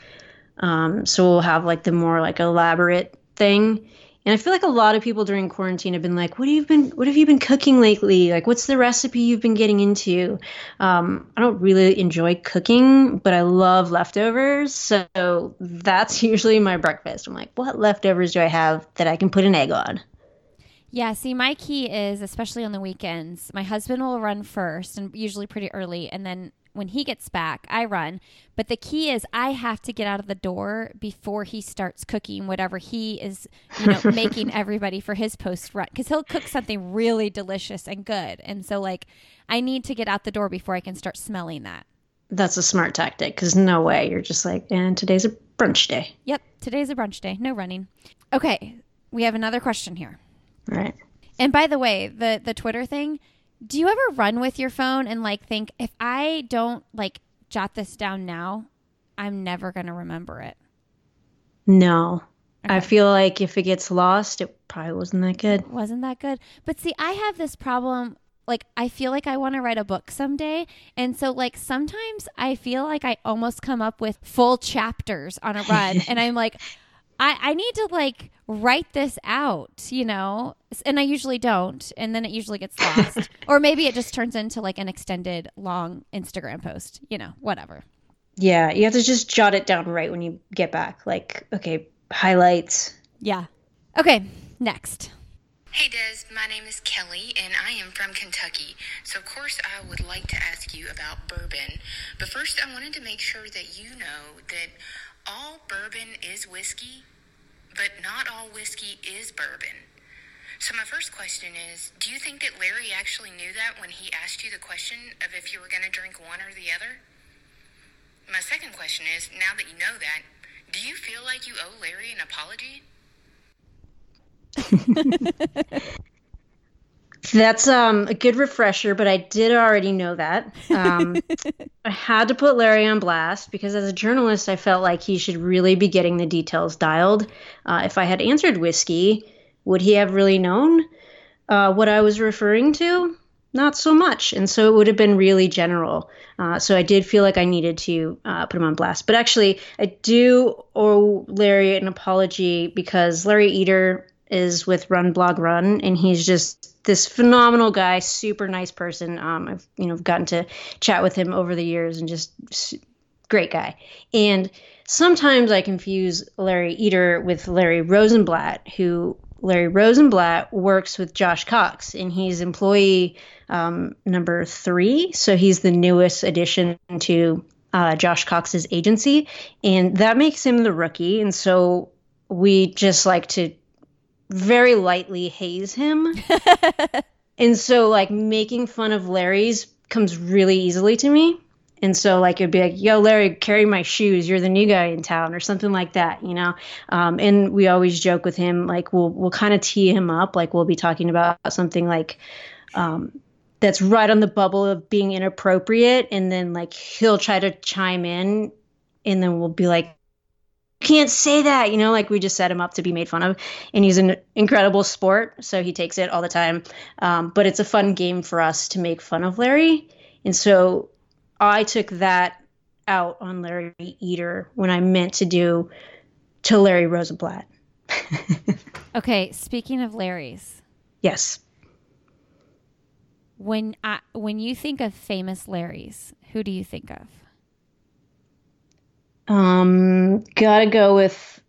Um, so we'll have like the more like elaborate thing. And I feel like a lot of people during quarantine have been like, "What have you been? What have you been cooking lately? Like, what's the recipe you've been getting into?" Um, I don't really enjoy cooking, but I love leftovers, so that's usually my breakfast. I'm like, "What leftovers do I have that I can put an egg on?" Yeah, see, my key is, especially on the weekends, my husband will run first and usually pretty early. And then when he gets back, I run. But the key is I have to get out of the door before he starts cooking whatever he is, you know, making everybody for his post run. Because he'll cook something really delicious and good. And so, like, I need to get out the door before I can start smelling that. That's a smart tactic because no way you're just like, and today's a brunch day. Yep, today's a brunch day. No running. Okay, we have another question here. Right. And by the way, the the Twitter thing, do you ever run with your phone and like think if I don't like jot this down now, I'm never going to remember it? No. Okay. I feel like if it gets lost, it probably wasn't that good. It wasn't that good. But see, I have this problem like I feel like I want to write a book someday. And so like sometimes I feel like I almost come up with full chapters on a run and I'm like I, I need to like write this out, you know, and I usually don't, and then it usually gets lost, or maybe it just turns into like an extended long Instagram post, you know, whatever. Yeah, you have to just jot it down right when you get back. Like, okay, highlights. Yeah. Okay, next. Hey Des, my name is Kelly and I am from Kentucky. So, of course, I would like to ask you about bourbon. But first, I wanted to make sure that you know that all bourbon is whiskey, but not all whiskey is bourbon. So, my first question is Do you think that Larry actually knew that when he asked you the question of if you were going to drink one or the other? My second question is Now that you know that, do you feel like you owe Larry an apology? That's um, a good refresher, but I did already know that. Um, I had to put Larry on blast because, as a journalist, I felt like he should really be getting the details dialed. Uh, if I had answered whiskey, would he have really known uh, what I was referring to? Not so much. And so it would have been really general. Uh, so I did feel like I needed to uh, put him on blast. But actually, I do owe Larry an apology because Larry Eder is with Run Blog Run, and he's just this phenomenal guy, super nice person. Um, I've you know gotten to chat with him over the years, and just great guy. And sometimes I confuse Larry Eder with Larry Rosenblatt, who Larry Rosenblatt works with Josh Cox, and he's employee um, number three. So he's the newest addition to uh, Josh Cox's agency, and that makes him the rookie. And so we just like to very lightly haze him. and so like making fun of Larry's comes really easily to me. And so like it'd be like, yo, Larry, carry my shoes. You're the new guy in town or something like that, you know? Um, and we always joke with him, like we'll, we'll kind of tee him up. Like we'll be talking about something like, um, that's right on the bubble of being inappropriate. And then like he'll try to chime in and then we'll be like, can't say that, you know, like we just set him up to be made fun of. And he's an incredible sport, so he takes it all the time. Um, but it's a fun game for us to make fun of Larry. And so I took that out on Larry Eder when I meant to do to Larry Rosenblatt. okay, speaking of Larry's. Yes. When I, when you think of famous Larrys, who do you think of? Um, gotta go with.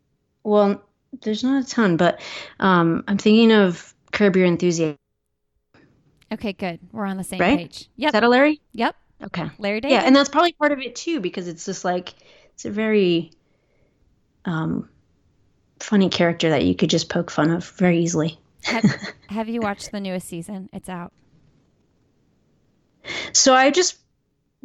Well, there's not a ton, but um, I'm thinking of Curb Your Enthusiasm. Okay, good. We're on the same right? page. Yep. Is that a Larry? Yep. Okay. Larry David. Yeah, and that's probably part of it too, because it's just like it's a very um, funny character that you could just poke fun of very easily. have, have you watched the newest season? It's out. So I just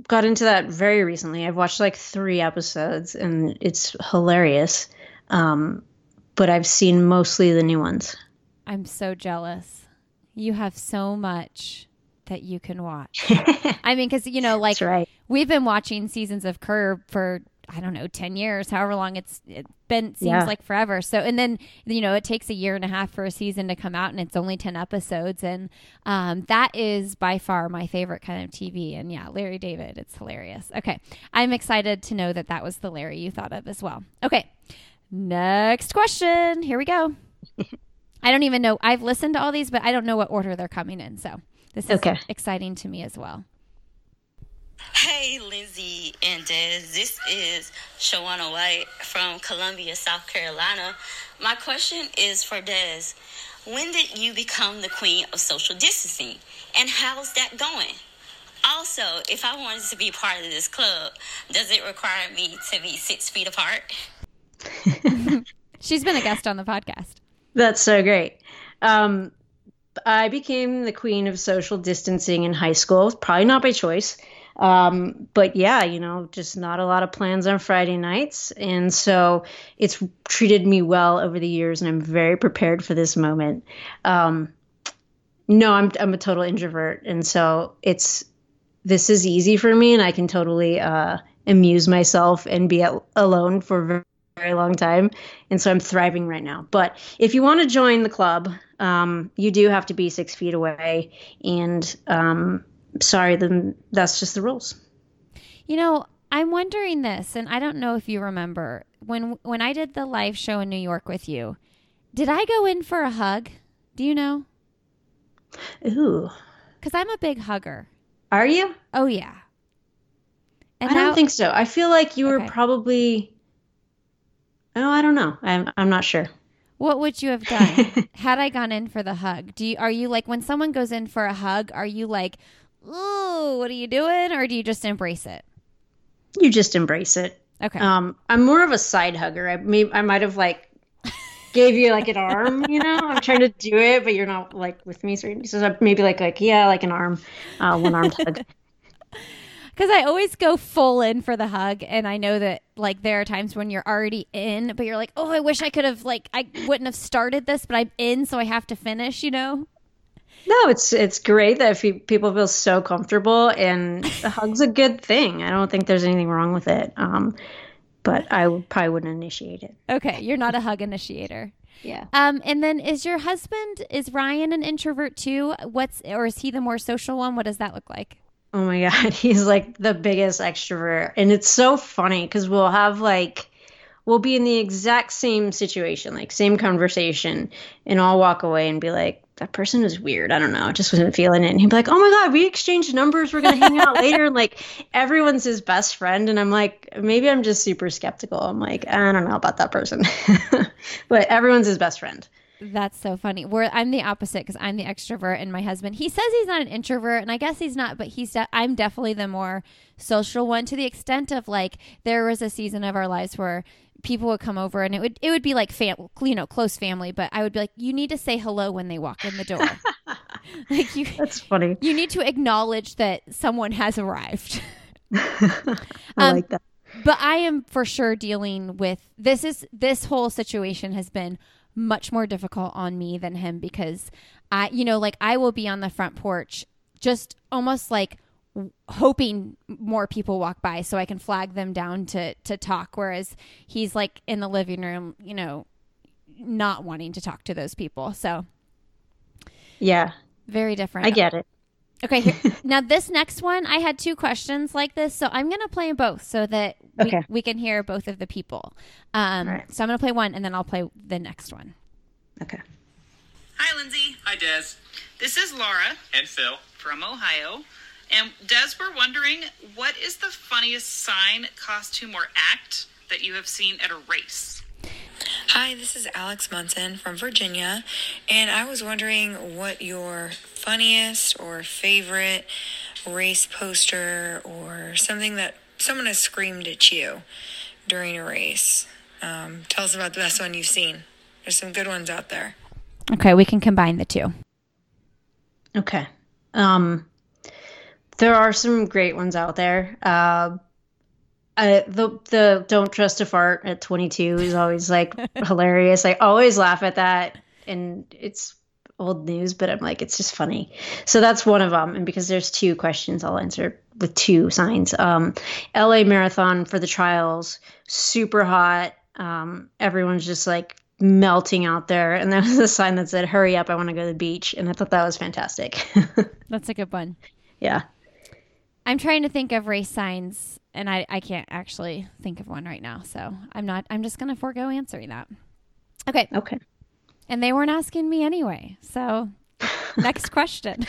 got into that very recently. I've watched like three episodes, and it's hilarious. Um, but I've seen mostly the new ones. I'm so jealous. You have so much that you can watch. I mean, because you know, like right. we've been watching seasons of Curb for I don't know, 10 years, however long it's, it's been, seems Yeah. like forever. So, and then, you know, it takes a year and a half for a season to come out and it's only 10 episodes. And um, that is by far my favorite kind of TV. And yeah, Larry David, it's hilarious. Okay. I'm excited to know that that was the Larry you thought of as well. Okay. Next question. Here we go. I don't even know. I've listened to all these, but I don't know what order they're coming in. So this is Okay. exciting to me as well. Hey, Lindsey and Des. This is Shawana White from Columbia, South Carolina. My question is for Des. When did you become the queen of social distancing? And how's that going? Also, if I wanted to be part of this club, does it require me to be six feet apart? She's been a guest on the podcast. That's so great. Um, I became the queen of social distancing in high school, probably not by choice. Um, but yeah, you know, just not a lot of plans on Friday nights. And so it's treated me well over the years, and I'm very prepared for this moment. Um, no, I'm, I'm a total introvert. And so it's, this is easy for me, and I can totally uh, amuse myself and be at, alone for a very, very long time. And so I'm thriving right now. But if you want to join the club, um, you do have to be six feet away. And um, sorry, then that's just the rules. You know, I'm wondering this, and I don't know if you remember when when I did the live show in New York with you. Did I go in for a hug? Do you know? Ooh, Because I'm a big hugger. are you? Oh yeah. And I don't think so. I feel like you were probably. Oh, I don't know. I'm I'm not sure. What would you have done had I gone in for the hug? Do you are you like when someone goes in for a hug? Are you like, ooh, what are you doing, or do you just embrace it? You just embrace it. Okay. Um, I'm more of a side hugger. I may I might have like gave you like an arm. You know, I'm trying to do it, but you're not like with me. So so maybe like like yeah, like an arm, uh, one arm hug. Because I always go full in for the hug, and I know that like there are times when you're already in, but you're like, oh, I wish I could have like I wouldn't have started this, but I'm in, so I have to finish. You know? No, it's it's great that people feel so comfortable, and a hug's a good thing. I don't think there's anything wrong with it. Um, but I probably wouldn't initiate it. Okay, you're not a hug initiator. Yeah. Um, and then is your husband is Ryan an introvert too? What's or is he the more social one? What does that look like? Oh my god, he's like the biggest extrovert, and it's so funny because we'll have like we'll be in the exact same situation, like same conversation, and I'll walk away and be like, "That person is weird. I don't know. I just wasn't feeling it." And he'd be like, "Oh my god, we exchanged numbers. We're gonna hang out later." And like everyone's his best friend, and I'm like, maybe I'm just super skeptical. I'm like, I don't know about that person, but everyone's his best friend. That's so funny. I'm the opposite because I'm the extrovert, and my husband he says he's not an introvert, and I guess he's not, but he's de- I'm definitely the more social one to the extent of like there was a season of our lives where people would come over and it would it would be like fam- you know close family, but I would be like you need to say hello when they walk in the door, like you That's funny. you need to acknowledge that someone has arrived. I Um, like that. but I am for sure dealing with this is this whole situation has been much more difficult on me than him because I you know like I will be on the front porch just almost like hoping more people walk by so I can flag them down to to talk whereas he's like in the living room, you know, not wanting to talk to those people. So Yeah. Very different. I get it. Okay, here, now this next one, I had two questions like this, so I'm gonna play both so that we, Okay. we can hear both of the people. Um, All right. So I'm gonna play one, and then I'll play the next one. Okay. Hi, Lindsey. Hi, Des. This is Laura And Phil. from Ohio. And Des, we're wondering what is the funniest sign, costume, or act that you have seen at a race? Hi, this is Alex Munson from Virginia, and I was wondering what your funniest or favorite race poster or something that someone has screamed at you during a race. Um, tell us about the best one you've seen. There's some good ones out there. Okay, we can combine the two. Okay. Um, there are some great ones out there. Uh, I, the the don't trust a fart at 22 is always like hilarious. I always laugh at that, and it's old news, but I'm like it's just funny. So that's one of them. And because there's two questions, I'll answer with two signs. Um, L.A. Marathon for the trials, super hot. Um, everyone's just like melting out there, and there was a sign that said "Hurry up, I want to go to the beach," and I thought that was fantastic. That's a good one. yeah. I'm trying to think of race signs, and I, I can't actually think of one right now. So I'm not. I'm just gonna forego answering that. Okay, Okay. and they weren't asking me anyway. So next question.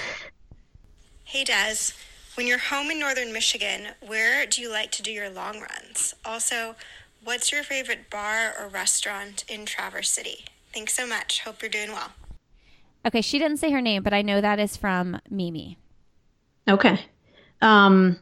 Hey Des, when you're home in northern Michigan, where do you like to do your long runs? Also, what's your favorite bar or restaurant in Traverse City? Thanks so much. Hope you're doing well. Okay, she didn't say her name, but I know that is from Mimi. Okay. Um,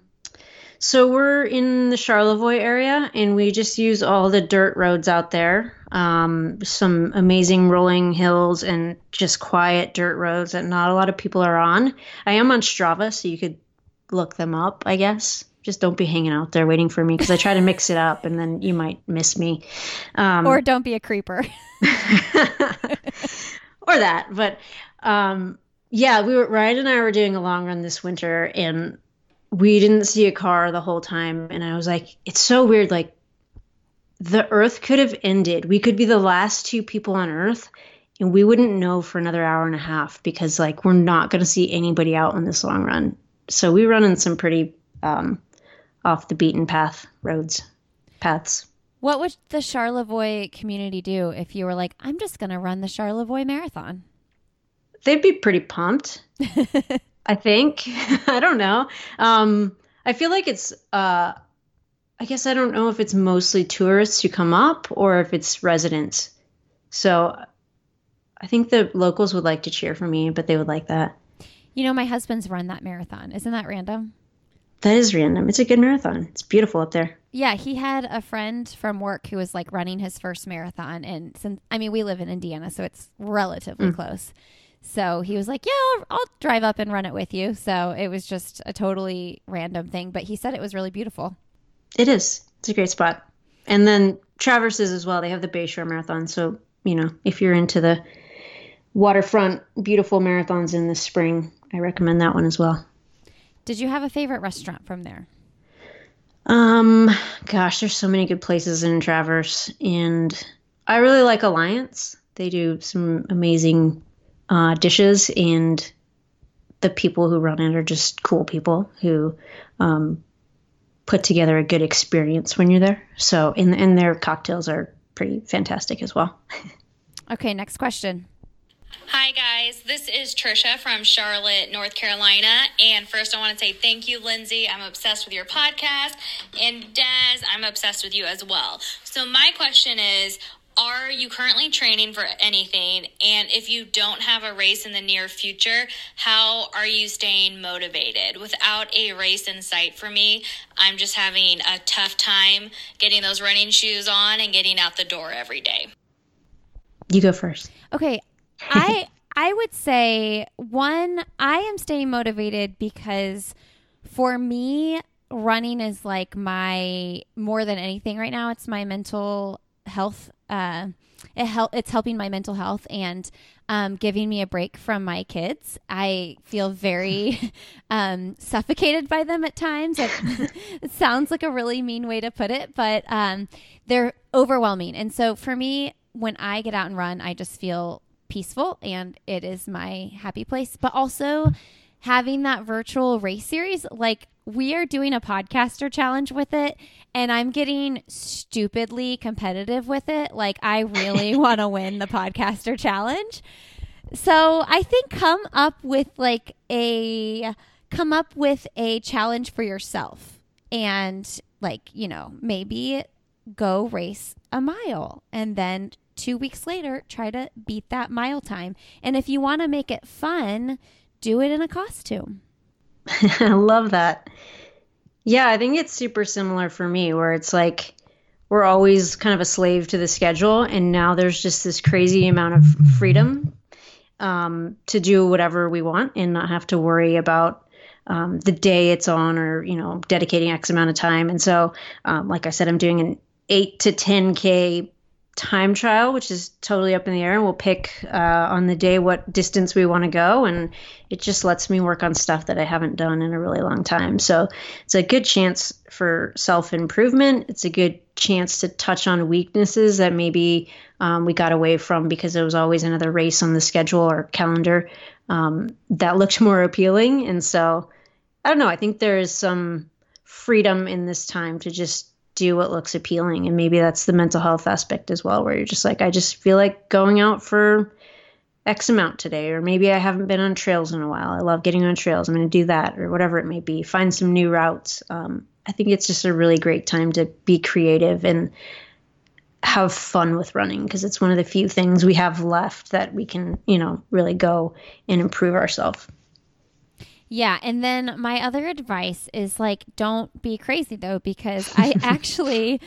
so we're in the Charlevoix area, and we just use all the dirt roads out there. Um, some amazing rolling hills and just quiet dirt roads that not a lot of people are on. I am on Strava, so you could look them up, I guess. Just don't be hanging out there waiting for me because I try to mix it up, and then you might miss me. Um, Or don't be a creeper. or that. But um, yeah, we were Ryan and I were doing a long run this winter, and we didn't see a car the whole time. And I was like, it's so weird. Like the Earth could have ended. We could be the last two people on Earth, and we wouldn't know for another hour and a half because like we're not going to see anybody out on this long run. So we run in some pretty um, off the beaten path roads, paths. What would the Charlevoix community do if you were like, I'm just going to run the Charlevoix Marathon? they'd be pretty pumped. I think. I don't know. Um, I feel like it's. Uh, I guess I don't know if it's mostly tourists who come up or if it's residents. So, I think the locals would like to cheer for me, but they would like that. You know, my husband's run that marathon. Isn't that random? That is random. It's a good marathon. It's beautiful up there. Yeah, he had a friend from work who was like running his first marathon. And since, I mean, we live in Indiana, so it's relatively close. So he was like, Yeah, I'll, I'll drive up and run it with you. So it was just a totally random thing. But he said it was really beautiful. It is. It's a great spot. And then Traverses as well. They have the Bayshore Marathon. So, you know, if you're into the waterfront, beautiful marathons in the spring, I recommend that one as well. Did you have a favorite restaurant from there? Um, gosh, there's so many good places in Traverse, and I really like Alliance. They do some amazing uh, dishes, and the people who run it are just cool people who um, put together a good experience when you're there. So, and and their cocktails are pretty fantastic as well. Okay, next question. Hi, guys. This is Trisha from Charlotte, North Carolina. And first, I want to say thank you, Lindsey. I'm obsessed with your podcast. And Des, I'm obsessed with you as well. So, my question is Are you currently training for anything? And if you don't have a race in the near future, how are you staying motivated? Without a race in sight for me, I'm just having a tough time getting those running shoes on and getting out the door every day. You go first. Okay, I I would say one I am staying motivated because for me running is like my more than anything right now it's my mental health uh, it help it's helping my mental health and um, giving me a break from my kids. I feel very um, suffocated by them at times. It, it, sounds like a really mean way to put it, but um, they're overwhelming. And so for me, when I get out and run, I just feel peaceful and it is my happy place. But also having that virtual race series, like we are doing a podcaster challenge with it and I'm getting stupidly competitive with it. Like I really want to win the podcaster challenge. So I think come up with like a come up with a challenge for yourself and like, you know, maybe go race a mile and then 2 weeks later try to beat that mile time. And if you want to make it fun, do it in a costume. I love that. Yeah, I think it's super similar for me where it's like we're always kind of a slave to the schedule and now there's just this crazy amount of freedom um, to do whatever we want and not have to worry about um, the day it's on or you know dedicating x amount of time and so um, like i said i'm doing an 8 to 10k time trial, which is totally up in the air. And we'll pick uh, on the day what distance we want to go. And it just lets me work on stuff that I haven't done in a really long time. So it's a good chance for self improvement. It's a good chance to touch on weaknesses that maybe um, we got away from because there was always another race on the schedule or calendar um, that looked more appealing. And so I don't know. I think there is some freedom in this time to just do what looks appealing. And maybe that's the mental health aspect as well where you're just like i just feel like going out for x amount today or maybe i haven't been on trails in a while. I love getting on trails. I'm going to do that or whatever it may be. Find some new routes. Um, i think it's just a really great time to be creative and have fun with running because it's one of the few things we have left that we can you know really go and improve ourselves yeah. And then my other advice is like, don't be crazy though, because I actually.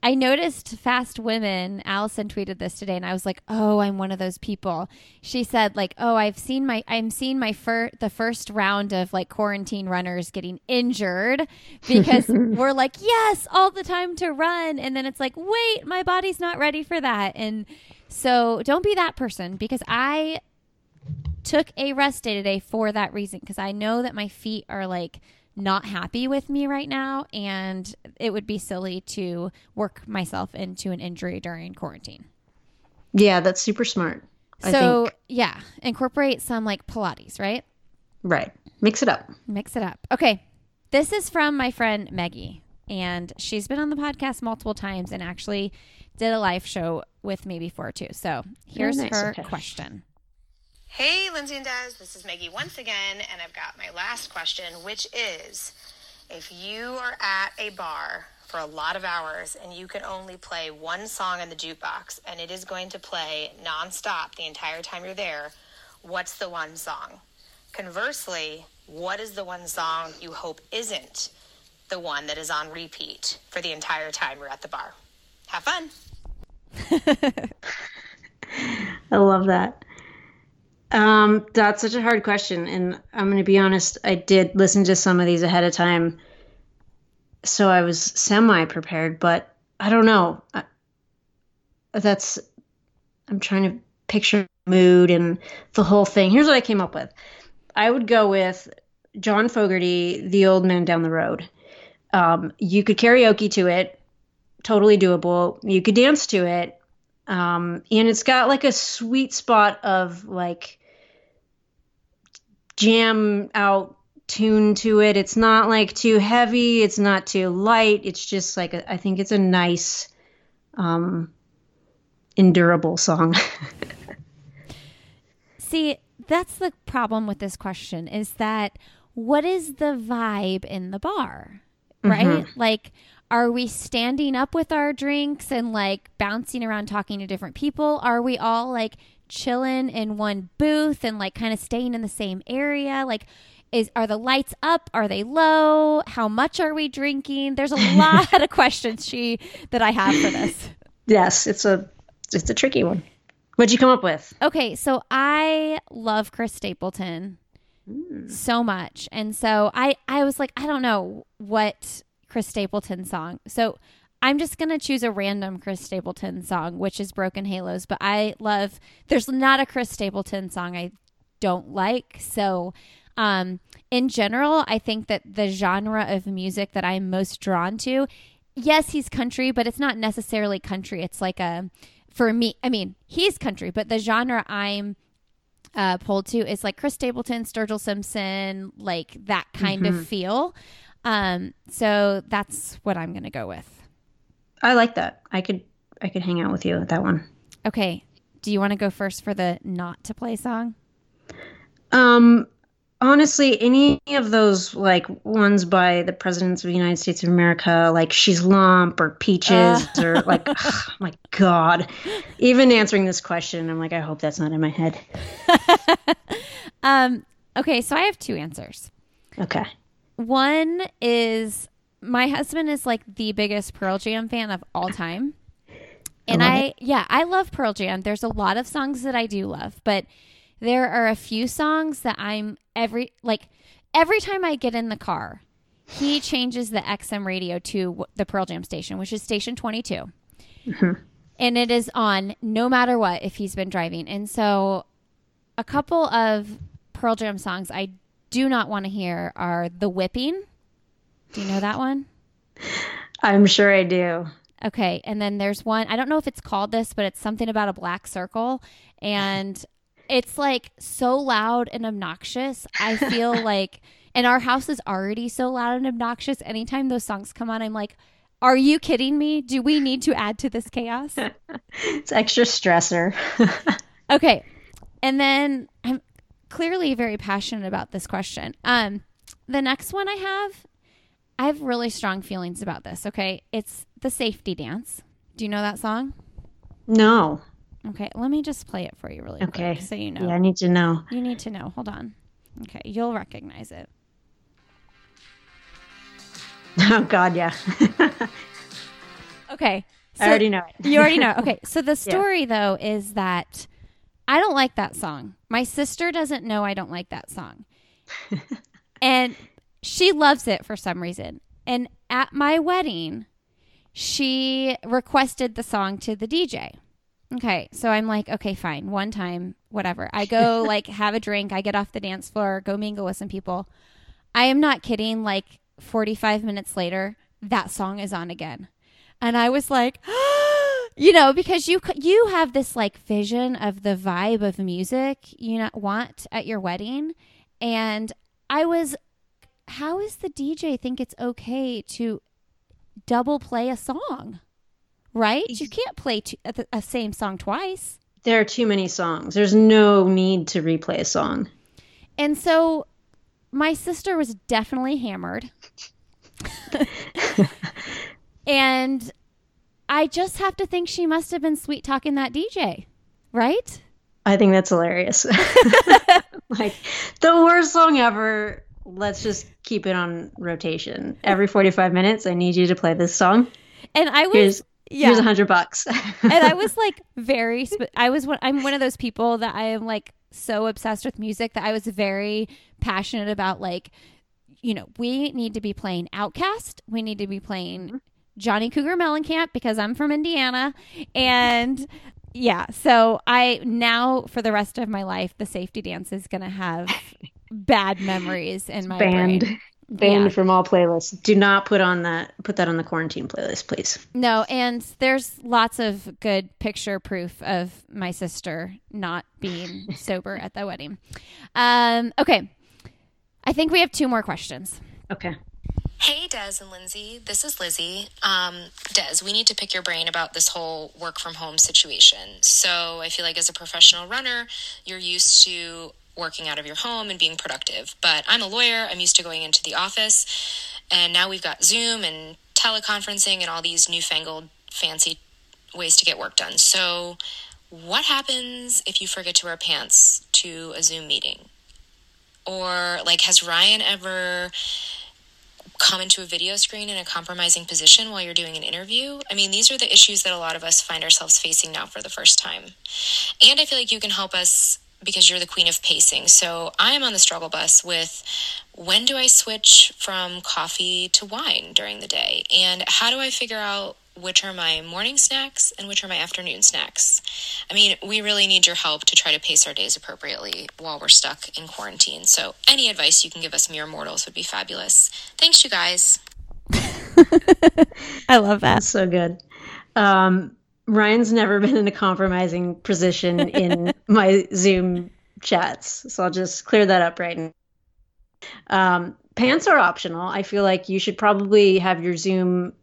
I noticed fast women. Alison tweeted this today, and I was like, "Oh, I'm one of those people." She said, "Like, oh, I've seen my, I'm seeing my fir- the first round of like quarantine runners getting injured because we're like, yes, all the time to run, and then it's like, wait, my body's not ready for that." And so, don't be that person because I took a rest day today for that reason because I know that my feet are like not happy with me right now and it would be silly to work myself into an injury during quarantine. Yeah, that's super smart. So, yeah, incorporate some like Pilates, right? Right. Mix it up. Mix it up. Okay. This is from my friend Maggie, and she's been on the podcast multiple times and actually did a live show with me before too. So, here's nice. her okay. question. Hey, Lindsey and Des, this is Maggie once again, and I've got my last question, which is if you are at a bar for a lot of hours and you can only play one song in the jukebox and it is going to play nonstop the entire time you're there, what's the one song? Conversely, what is the one song you hope isn't the one that is on repeat for the entire time you're at the bar? Have fun. I love that. Um, that's such a hard question, and I'm going to be honest. I did listen to some of these ahead of time, so I was semi prepared. But I don't know. I, that's I'm trying to picture mood and the whole thing. Here's what I came up with. I would go with John Fogerty, "The Old Man Down the Road." Um, you could karaoke to it, totally doable. You could dance to it, um, and it's got like a sweet spot of like jam out tune to it. It's not like too heavy. It's not too light. It's just like a, I think it's a nice, um, endurable song. See, that's the problem with this question is that what is the vibe in the bar? Right? Mm-hmm. Like, are we standing up with our drinks and like bouncing around talking to different people? Are we all like chilling in one booth and like kind of staying in the same area? Like, is are the lights up? Are they low? How much are we drinking? There's a lot of questions she that I have for this. Yes, it's a it's a tricky one. What'd you come up with? Okay, so I love Chris Stapleton mm. so much, and so I I was like I don't know what Chris Stapleton song. So I'm just going to choose a random Chris Stapleton song, which is Broken Halos, but I love, there's not a Chris Stapleton song I don't like. So, um, in general, I think that the genre of music that I'm most drawn to, yes, he's country, but it's not necessarily country. It's like a, for me, I mean, he's country, but the genre I'm uh, pulled to is like Chris Stapleton, Sturgill Simpson, like that kind Mhm. of feel. Um, so that's what I'm going to go with. I like that. I could I could hang out with you with that one. Okay. Do you want to go first for the not to play song? Um, honestly, any of those like ones by the presidents of the United States of America, like "She's Lump" or "Peaches" or like, oh my God. Even answering this question, I'm like, I hope that's not in my head. Um, okay, so I have two answers. Okay. One is my husband is like the biggest Pearl Jam fan of all time. And love I, yeah, I love Pearl Jam. There's a lot of songs that I do love, but there are a few songs that I'm every like every time I get in the car, he changes the XM radio to w- the Pearl Jam station, which is station 22. Mm-hmm. And it is on no matter what if he's been driving. And so a couple of Pearl Jam songs I do not want to hear are The Whipping. Do you know that one? I'm sure I do. Okay. And then there's one, I don't know if it's called this, but it's something about a black circle. And it's like so loud and obnoxious. I feel like, and our house is already so loud and obnoxious. Anytime those songs come on, I'm like, are you kidding me? Do we need to add to this chaos? It's extra stressor. Okay. And then I'm clearly very passionate about this question. Um, the next one I have, I have really strong feelings about this. Okay. It's the safety dance. Do you know that song? no. Okay. Let me just play it for you really Okay. quick so you know. Yeah, I need to know. You need to know. Hold on. Okay. You'll recognize it. Oh God, yeah. Okay. I already know it. you already know. Okay. So the story though is that I don't like that song. My sister doesn't know I don't like that song. and she loves it for some reason. And at my wedding, she requested the song to the DJ. Okay, so I'm like, okay, fine. One time, whatever. I go like have a drink, I get off the dance floor, go mingle with some people. I am not kidding, like 45 minutes later, that song is on again. And I was like, you know, because you you have this like vision of the vibe of music you not want at your wedding, and I was, how is the DJ think it's okay to double play a song? Right? You can't play two, a, a same song twice. There are too many songs. There's no need to replay a song. And so my sister was definitely hammered. and I just have to think she must have been sweet talking that DJ, right? I think that's hilarious. like the worst song ever. Let's just keep it on rotation. Every 45 minutes, I need you to play this song. And I was Here's yeah. here's a hundred bucks. and I was like very sp- I was one I'm one of those people that I am like so obsessed with music that I was very passionate about like you know, we need to be playing OutKast, we need to be playing mm-hmm. Johnny Cougar Mellencamp because I'm from Indiana and yeah, so I now for the rest of my life the safety dance is going to have bad memories in my banned brain. banned Yeah. from all playlists. Do not put on that put that on the quarantine playlist, please. No, and there's lots of good picture proof of my sister not being sober at the wedding. Um, okay. I think we have two more questions. Okay. Hey, Des and Lindsey. This is Lizzie. Um, Des, we need to pick your brain about this whole work from home situation. So, I feel like as a professional runner, you're used to working out of your home and being productive. But I'm a lawyer, I'm used to going into the office. And now we've got Zoom and teleconferencing and all these newfangled fancy ways to get work done. So, what happens if you forget to wear pants to a Zoom meeting? Or, like, has Ryan ever come into a video screen in a compromising position while you're doing an interview. I mean, these are the issues that a lot of us find ourselves facing now for the first time. And I feel like you can help us because you're the queen of pacing. So I am on the struggle bus with when do I switch from coffee to wine during the day? And how do I figure out which are my morning snacks and which are my afternoon snacks. I mean, we really need your help to try to pace our days appropriately while we're stuck in quarantine. So, any advice you can give us mere mortals would be fabulous. Thanks, you guys. I love that. That's so good. Um, Ryan's never been in a compromising position in my Zoom chats, so I'll just clear that up right now. Um, pants are optional. I feel like you should probably have your Zoom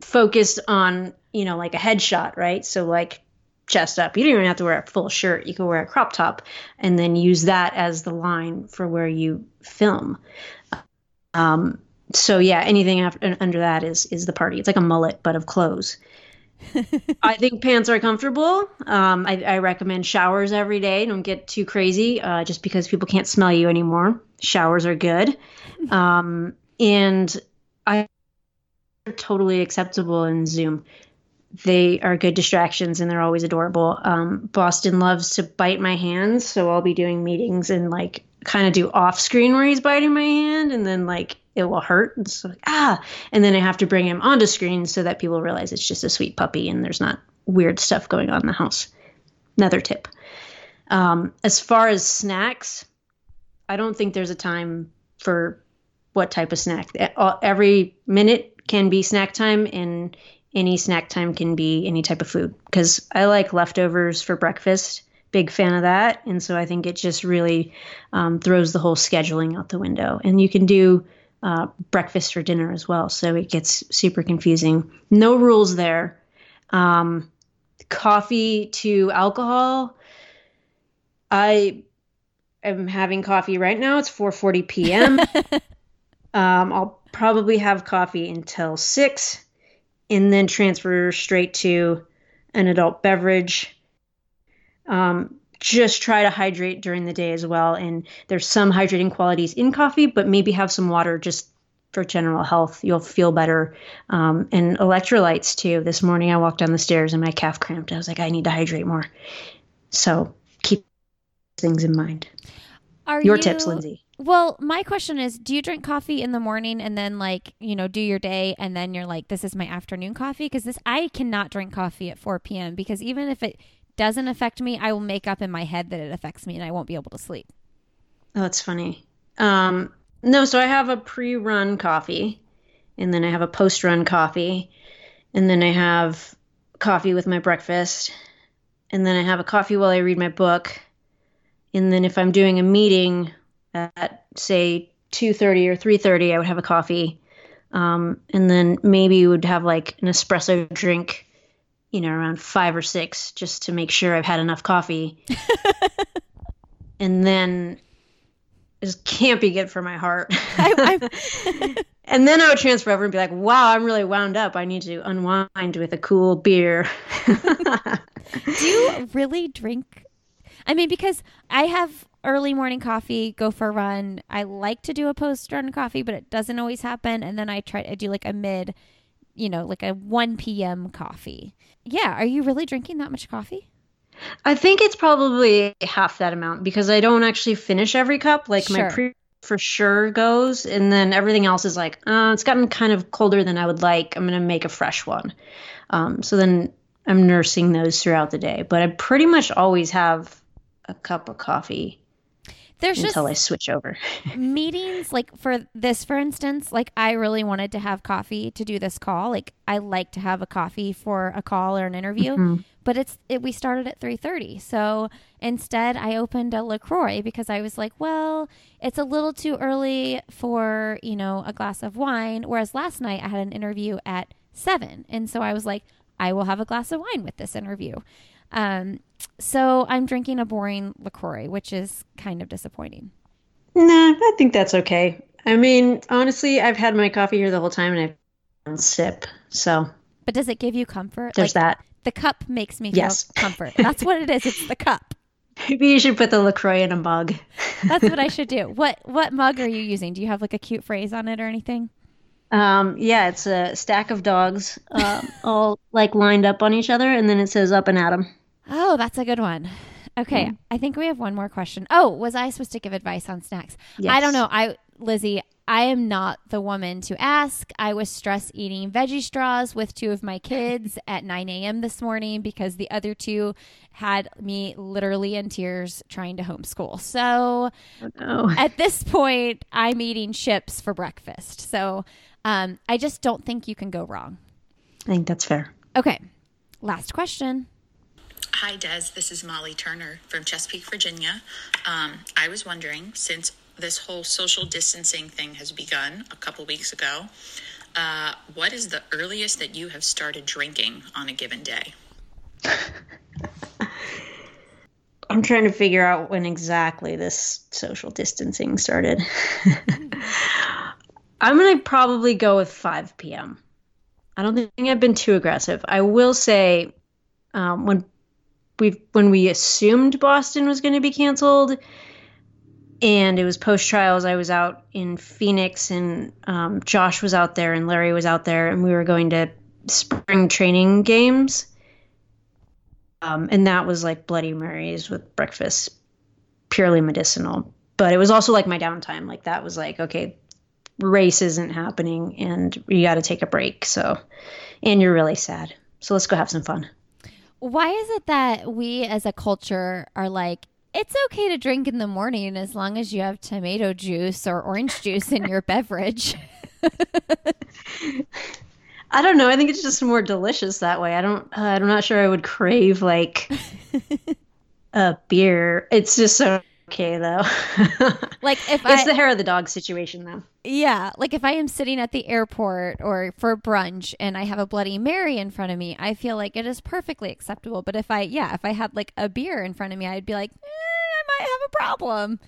focused on, you know, like a headshot, right? So like chest up. You don't even have to wear a full shirt. You can wear a crop top and then use that as the line for where you film. Um, so yeah, anything after, under that is is the party. It's like a mullet but of clothes. I think pants are comfortable. Um, I, I, recommend showers every day. Don't get too crazy, uh, just because people can't smell you anymore. Showers are good, um, and I totally acceptable in Zoom. They are good distractions and they're always adorable. Um, Boston loves to bite my hands, so I'll be doing meetings and like kind of do off screen where he's biting my hand, and then like it will hurt. And so ah, and then I have to bring him onto screen so that people realize it's just a sweet puppy and there's not weird stuff going on in the house. Another tip. Um, as far as snacks, I don't think there's a time for what type of snack. Every minute can be snack time, and any snack time can be any type of food. Because I like leftovers for breakfast. Big fan of that. And so I think it just really um, throws the whole scheduling out the window. And you can do uh, breakfast or dinner as well. So it gets super confusing. No rules there. Um, coffee to alcohol. I am having coffee right now. It's 4:40 p.m. um, I'll probably have coffee until six, and then transfer straight to an adult beverage. Um, just try to hydrate during the day as well. And there's some hydrating qualities in coffee, but maybe have some water just for general health. You'll feel better. Um, and electrolytes too. This morning I walked down the stairs and my calf cramped. I was like, I need to hydrate more. So keep things in mind. Are your you, tips, Lindsey? Well, my question is do you drink coffee in the morning and then like, you know, do your day and then you're like, this is my afternoon coffee? Because this, I cannot drink coffee at 4 p.m. because even if it doesn't affect me, I will make up in my head that it affects me and I won't be able to sleep. Oh, that's funny. Um, no, so I have a pre run coffee, and then I have a post run coffee, and then I have coffee with my breakfast, and then I have a coffee while I read my book. And then if I'm doing a meeting at say 2:30 or 3:30, I would have a coffee. Um, and then maybe would have like an espresso drink you know, around five or six just to make sure I've had enough coffee. and then it can't be good for my heart. I, and then I would transfer over and be like, wow, I'm really wound up. I need to unwind with a cool beer. Do you really drink? I mean, because I have early morning coffee, go for a run. I like to do a post run coffee, but it doesn't always happen. And then I try, I do like a mid you know, like a 1 p.m. coffee. Yeah. Are you really drinking that much coffee? I think it's probably half that amount because I don't actually finish every cup. Like sure. my pre for sure goes, and then everything else is like, uh, it's gotten kind of colder than I would like. I'm gonna make a fresh one. Um, so then I'm nursing those throughout the day, but I pretty much always have a cup of coffee there's until I switch over. meetings like for this, for instance, like I really wanted to have coffee to do this call. Like I like to have a coffee for a call or an interview, mm-hmm. but it's it, we started at three thirty. So instead, I opened a LaCroix because I was like, well, it's a little too early for you know a glass of wine. Whereas last night I had an interview at seven, and so I was like, I will have a glass of wine with this interview. Um, so I'm drinking a boring LaCroix, which is kind of disappointing. Nah, I think that's okay. I mean, honestly, I've had my coffee here the whole time and I've sip. So, but does it give you comfort? There's like, that. The cup makes me feel yes. comfort. That's what it is. It's the cup. Maybe you should put the LaCroix in a mug. That's what I should do. What what mug are you using? Do you have like a cute phrase on it or anything? Um, yeah, it's a stack of dogs, uh, all like lined up on each other, and then it says "Up and Atom." Oh, that's a good one. Okay, yeah. I think we have one more question. Oh, was I supposed to give advice on snacks? Yes. I don't know. I Lizzie, I am not the woman to ask. I was stress eating veggie straws with two of my kids at 9 a.m. this morning because the other two had me literally in tears trying to homeschool. So Oh, no. at this point, I'm eating chips for breakfast. So um, I just don't think you can go wrong. I think that's fair. Okay, last question. Hi, Des. This is Molly Turner from Chesapeake, Virginia. Um, I was wondering, since this whole social distancing thing has begun a couple weeks ago, uh, what is the earliest that you have started drinking on a given day? I'm trying to figure out when exactly this social distancing started. I'm going to probably go with 5 p.m. I don't think I've been too aggressive. I will say um, when we when we assumed Boston was going to be canceled and it was post trials, I was out in Phoenix and um, Josh was out there and Larry was out there and we were going to spring training games. Um, and that was like Bloody Marys with breakfast, purely medicinal. But it was also like my downtime. Like that was like, okay, race isn't happening and you got to take a break. So, and you're really sad. So let's go have some fun. Why is it that we as a culture are like, it's okay to drink in the morning as long as you have tomato juice or orange juice in your beverage? I don't know. I think it's just more delicious that way. I don't. Uh, I'm not sure I would crave like a beer. It's just so okay though. like if it's I, the hair of the dog situation though. Yeah, like if I am sitting at the airport or for brunch and I have a Bloody Mary in front of me, I feel like it is perfectly acceptable. But if I, yeah, if I had like a beer in front of me, I'd be like, eh, I might have a problem.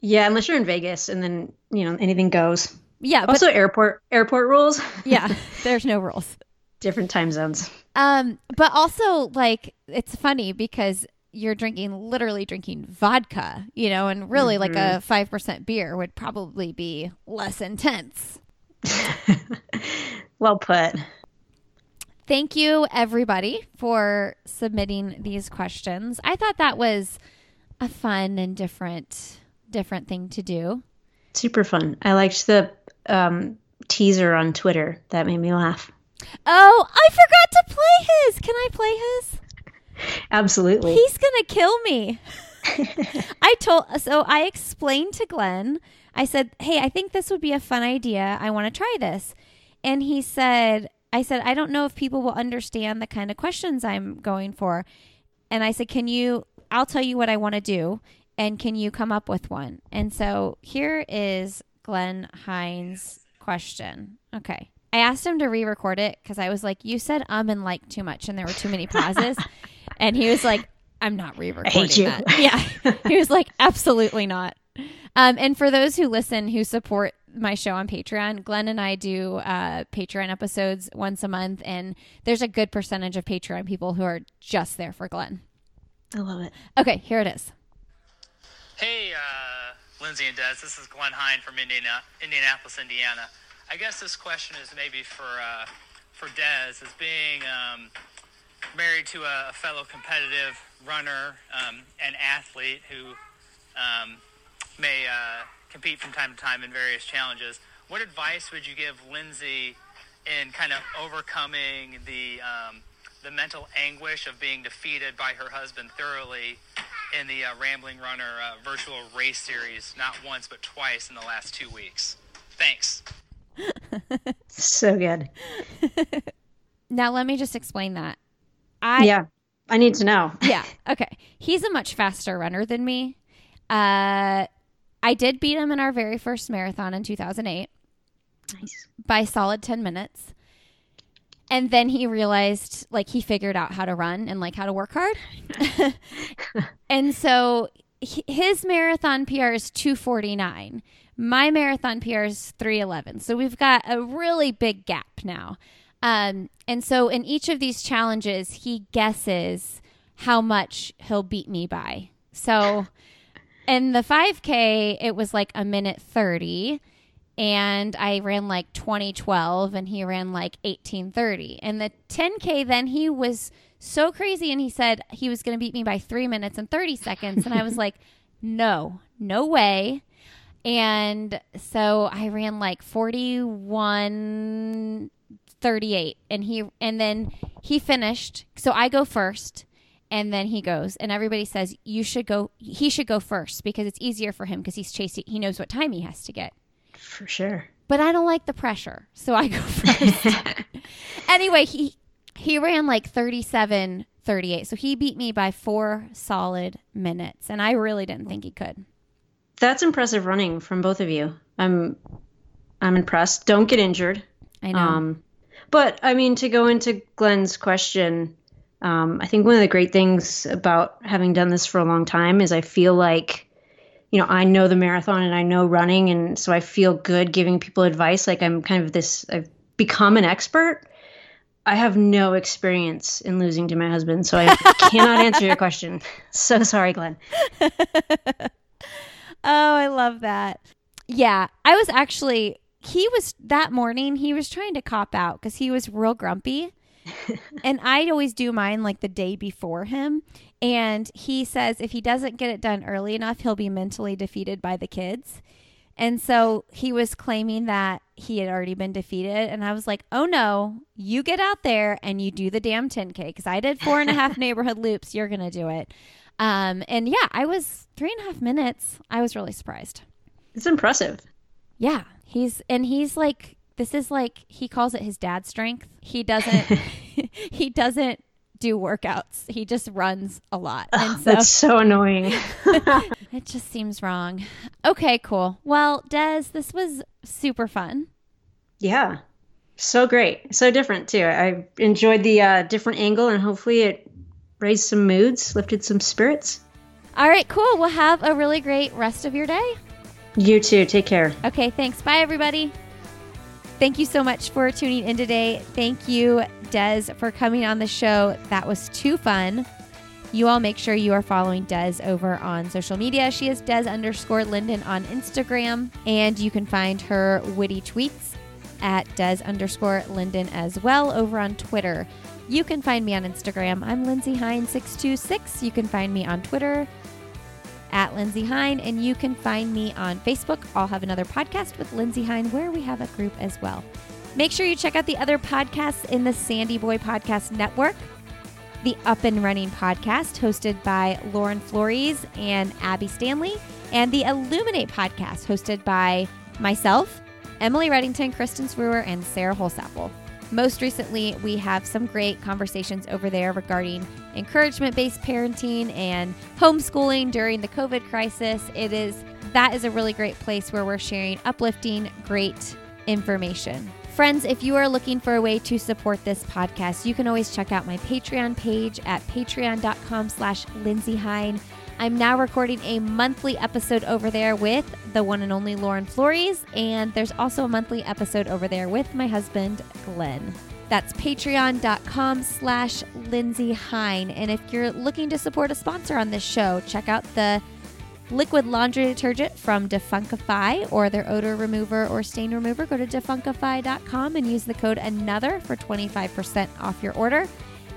Yeah, unless you're in Vegas and then you know anything goes. Yeah, but Also, airport airport rules. yeah, there's no rules. Different time zones. Um, but also like it's funny because you're drinking literally drinking vodka, you know, and really like a five percent beer would probably be less intense. Well put. Thank you, everybody, for submitting these questions. I thought that was a fun and different, different thing to do. Super fun. I liked the um, teaser on Twitter. That made me laugh. Oh, I forgot to play his. Can I play his? Absolutely. He's gonna kill me. I told so I explained to Glenn. I said, "Hey, I think this would be a fun idea. I want to try this." And he said, "I said I don't know if people will understand the kind of questions I'm going for." And I said, "Can you I'll tell you what I want to do and can you come up with one?" And so here is Glenn Hein's question. Okay. I asked him to re-record it because I was like, "You said um and like too much, and there were too many pauses," and he was like, "I'm not re-recording you. that." Yeah, he was like, "Absolutely not." Um, and for those who listen who support my show on Patreon, Glenn and I do uh, Patreon episodes once a month, and there's a good percentage of Patreon people who are just there for Glenn. I love it. Okay, here it is. Hey, uh, Lindsey and Des, this is Glenn Hein from Indiana, Indianapolis, Indiana. I guess this question is maybe for uh, for Des, as being um, married to a, a fellow competitive runner um, and athlete who um, may uh, compete from time to time in various challenges. What advice would you give Lindsey in kind of overcoming the um, the mental anguish of being defeated by her husband thoroughly in the uh, Rambling Runner uh, virtual race series, not once but twice in the last two weeks? Thanks. So good. Now let me just explain that. I yeah. I need to know. yeah. Okay. He's a much faster runner than me. Uh, I did beat him in our very first marathon in 2008 Nice. by solid 10 minutes. And then he realized, like, he figured out how to run and, like, how to work hard. and so his marathon PR is 249. My marathon PR is 311. So we've got a really big gap now. Um, and so in each of these challenges, he guesses how much he'll beat me by. So in the 5K, it was like a minute 30 and I ran like 2012 and he ran like 1830. And the 10K, then he was so crazy and he said he was going to beat me by three minutes and 30 seconds. And I was like, no, no way. And so I ran like 41 38 and he and then he finished. So I go first and then he goes and everybody says you should go he should go first because it's easier for him because he's chasing he knows what time he has to get. For sure. But I don't like the pressure. So I go first. anyway, he he ran like 37 38. So he beat me by 4 solid minutes and I really didn't think he could. That's impressive running from both of you. I'm I'm impressed. Don't get injured. I know. Um, but I mean, to go into Glenn's question, um, I think one of the great things about having done this for a long time is I feel like, you know, I know the marathon and I know running, and so I feel good giving people advice. Like I'm kind of this, I've become an expert. I have no experience in losing to my husband, so I cannot answer your question. So sorry, Glenn. Oh, I love that. Yeah, I was actually he was that morning he was trying to cop out because he was real grumpy. and I'd always do mine like the day before him. And he says if he doesn't get it done early enough, he'll be mentally defeated by the kids. And so he was claiming that he had already been defeated. And I was like, oh no, you get out there and you do the damn 10K because I did four and a half neighborhood loops. You're going to do it. Um, and yeah, I was three and a half minutes. I was really surprised. It's impressive. Yeah. He's, and he's like, this is like, he calls it his dad strength. He doesn't, he doesn't do workouts. He just runs a lot. And so That's so annoying. it just seems wrong. Okay, cool. Well, Des, this was super fun. Yeah. So great. So different too. I enjoyed the uh, different angle and hopefully it raised some moods, lifted some spirits. All right, cool. We'll have a really great rest of your day. You too. Take care. Okay, thanks. Bye, everybody. Thank you so much for tuning in today. Thank you, Des, for coming on the show. That was too fun. You all make sure you are following Des over on social media. She is Des underscore Linden on Instagram, and you can find her witty tweets at Des underscore Linden as well over on Twitter. You can find me on Instagram. I'm Lindsey Hein626. You can find me on Twitter at Lindsey Hein, and you can find me on Facebook. I'll have another podcast with Lindsey Hein where we have a group as well. Make sure you check out the other podcasts in the Sandy Boy Podcast Network. The Up and Running podcast, hosted by Lauren Flores and Abby Stanley, and the Illuminate podcast, hosted by myself, Emily Reddington, Kristen Swewer, and Sarah Holsapple. Most recently, we have some great conversations over there regarding encouragement based parenting and homeschooling during the COVID crisis. It is that is a really great place where we're sharing uplifting, great information. Friends, if you are looking for a way to support this podcast, you can always check out my Patreon page at patreon.com slash Lindsey Hein. I'm now recording a monthly episode over there with the one and only Lauren Flores, and there's also a monthly episode over there with my husband, Glenn. That's patreon.com slash Lindsey Hein. And if you're looking to support a sponsor on this show, check out the liquid laundry detergent from Defunkify or their odor remover or stain remover. Go to defunkify.com and use the code ANOTHER for 25% off your order.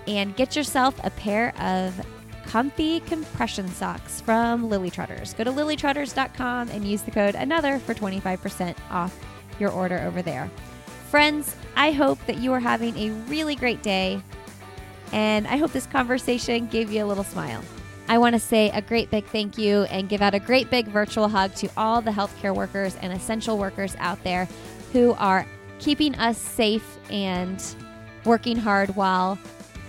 And get yourself a pair of comfy compression socks from Lily Trotters. Go to lilytrotters.com and use the code ANOTHER for 25% off your order over there. Friends, I hope that you are having a really great day, and I hope this conversation gave you a little smile. I want to say a great big thank you and give out a great big virtual hug to all the healthcare workers and essential workers out there who are keeping us safe and working hard while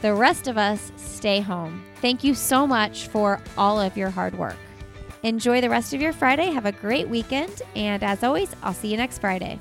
the rest of us stay home. Thank you so much for all of your hard work. Enjoy the rest of your Friday. Have a great weekend. And as always, I'll see you next Friday.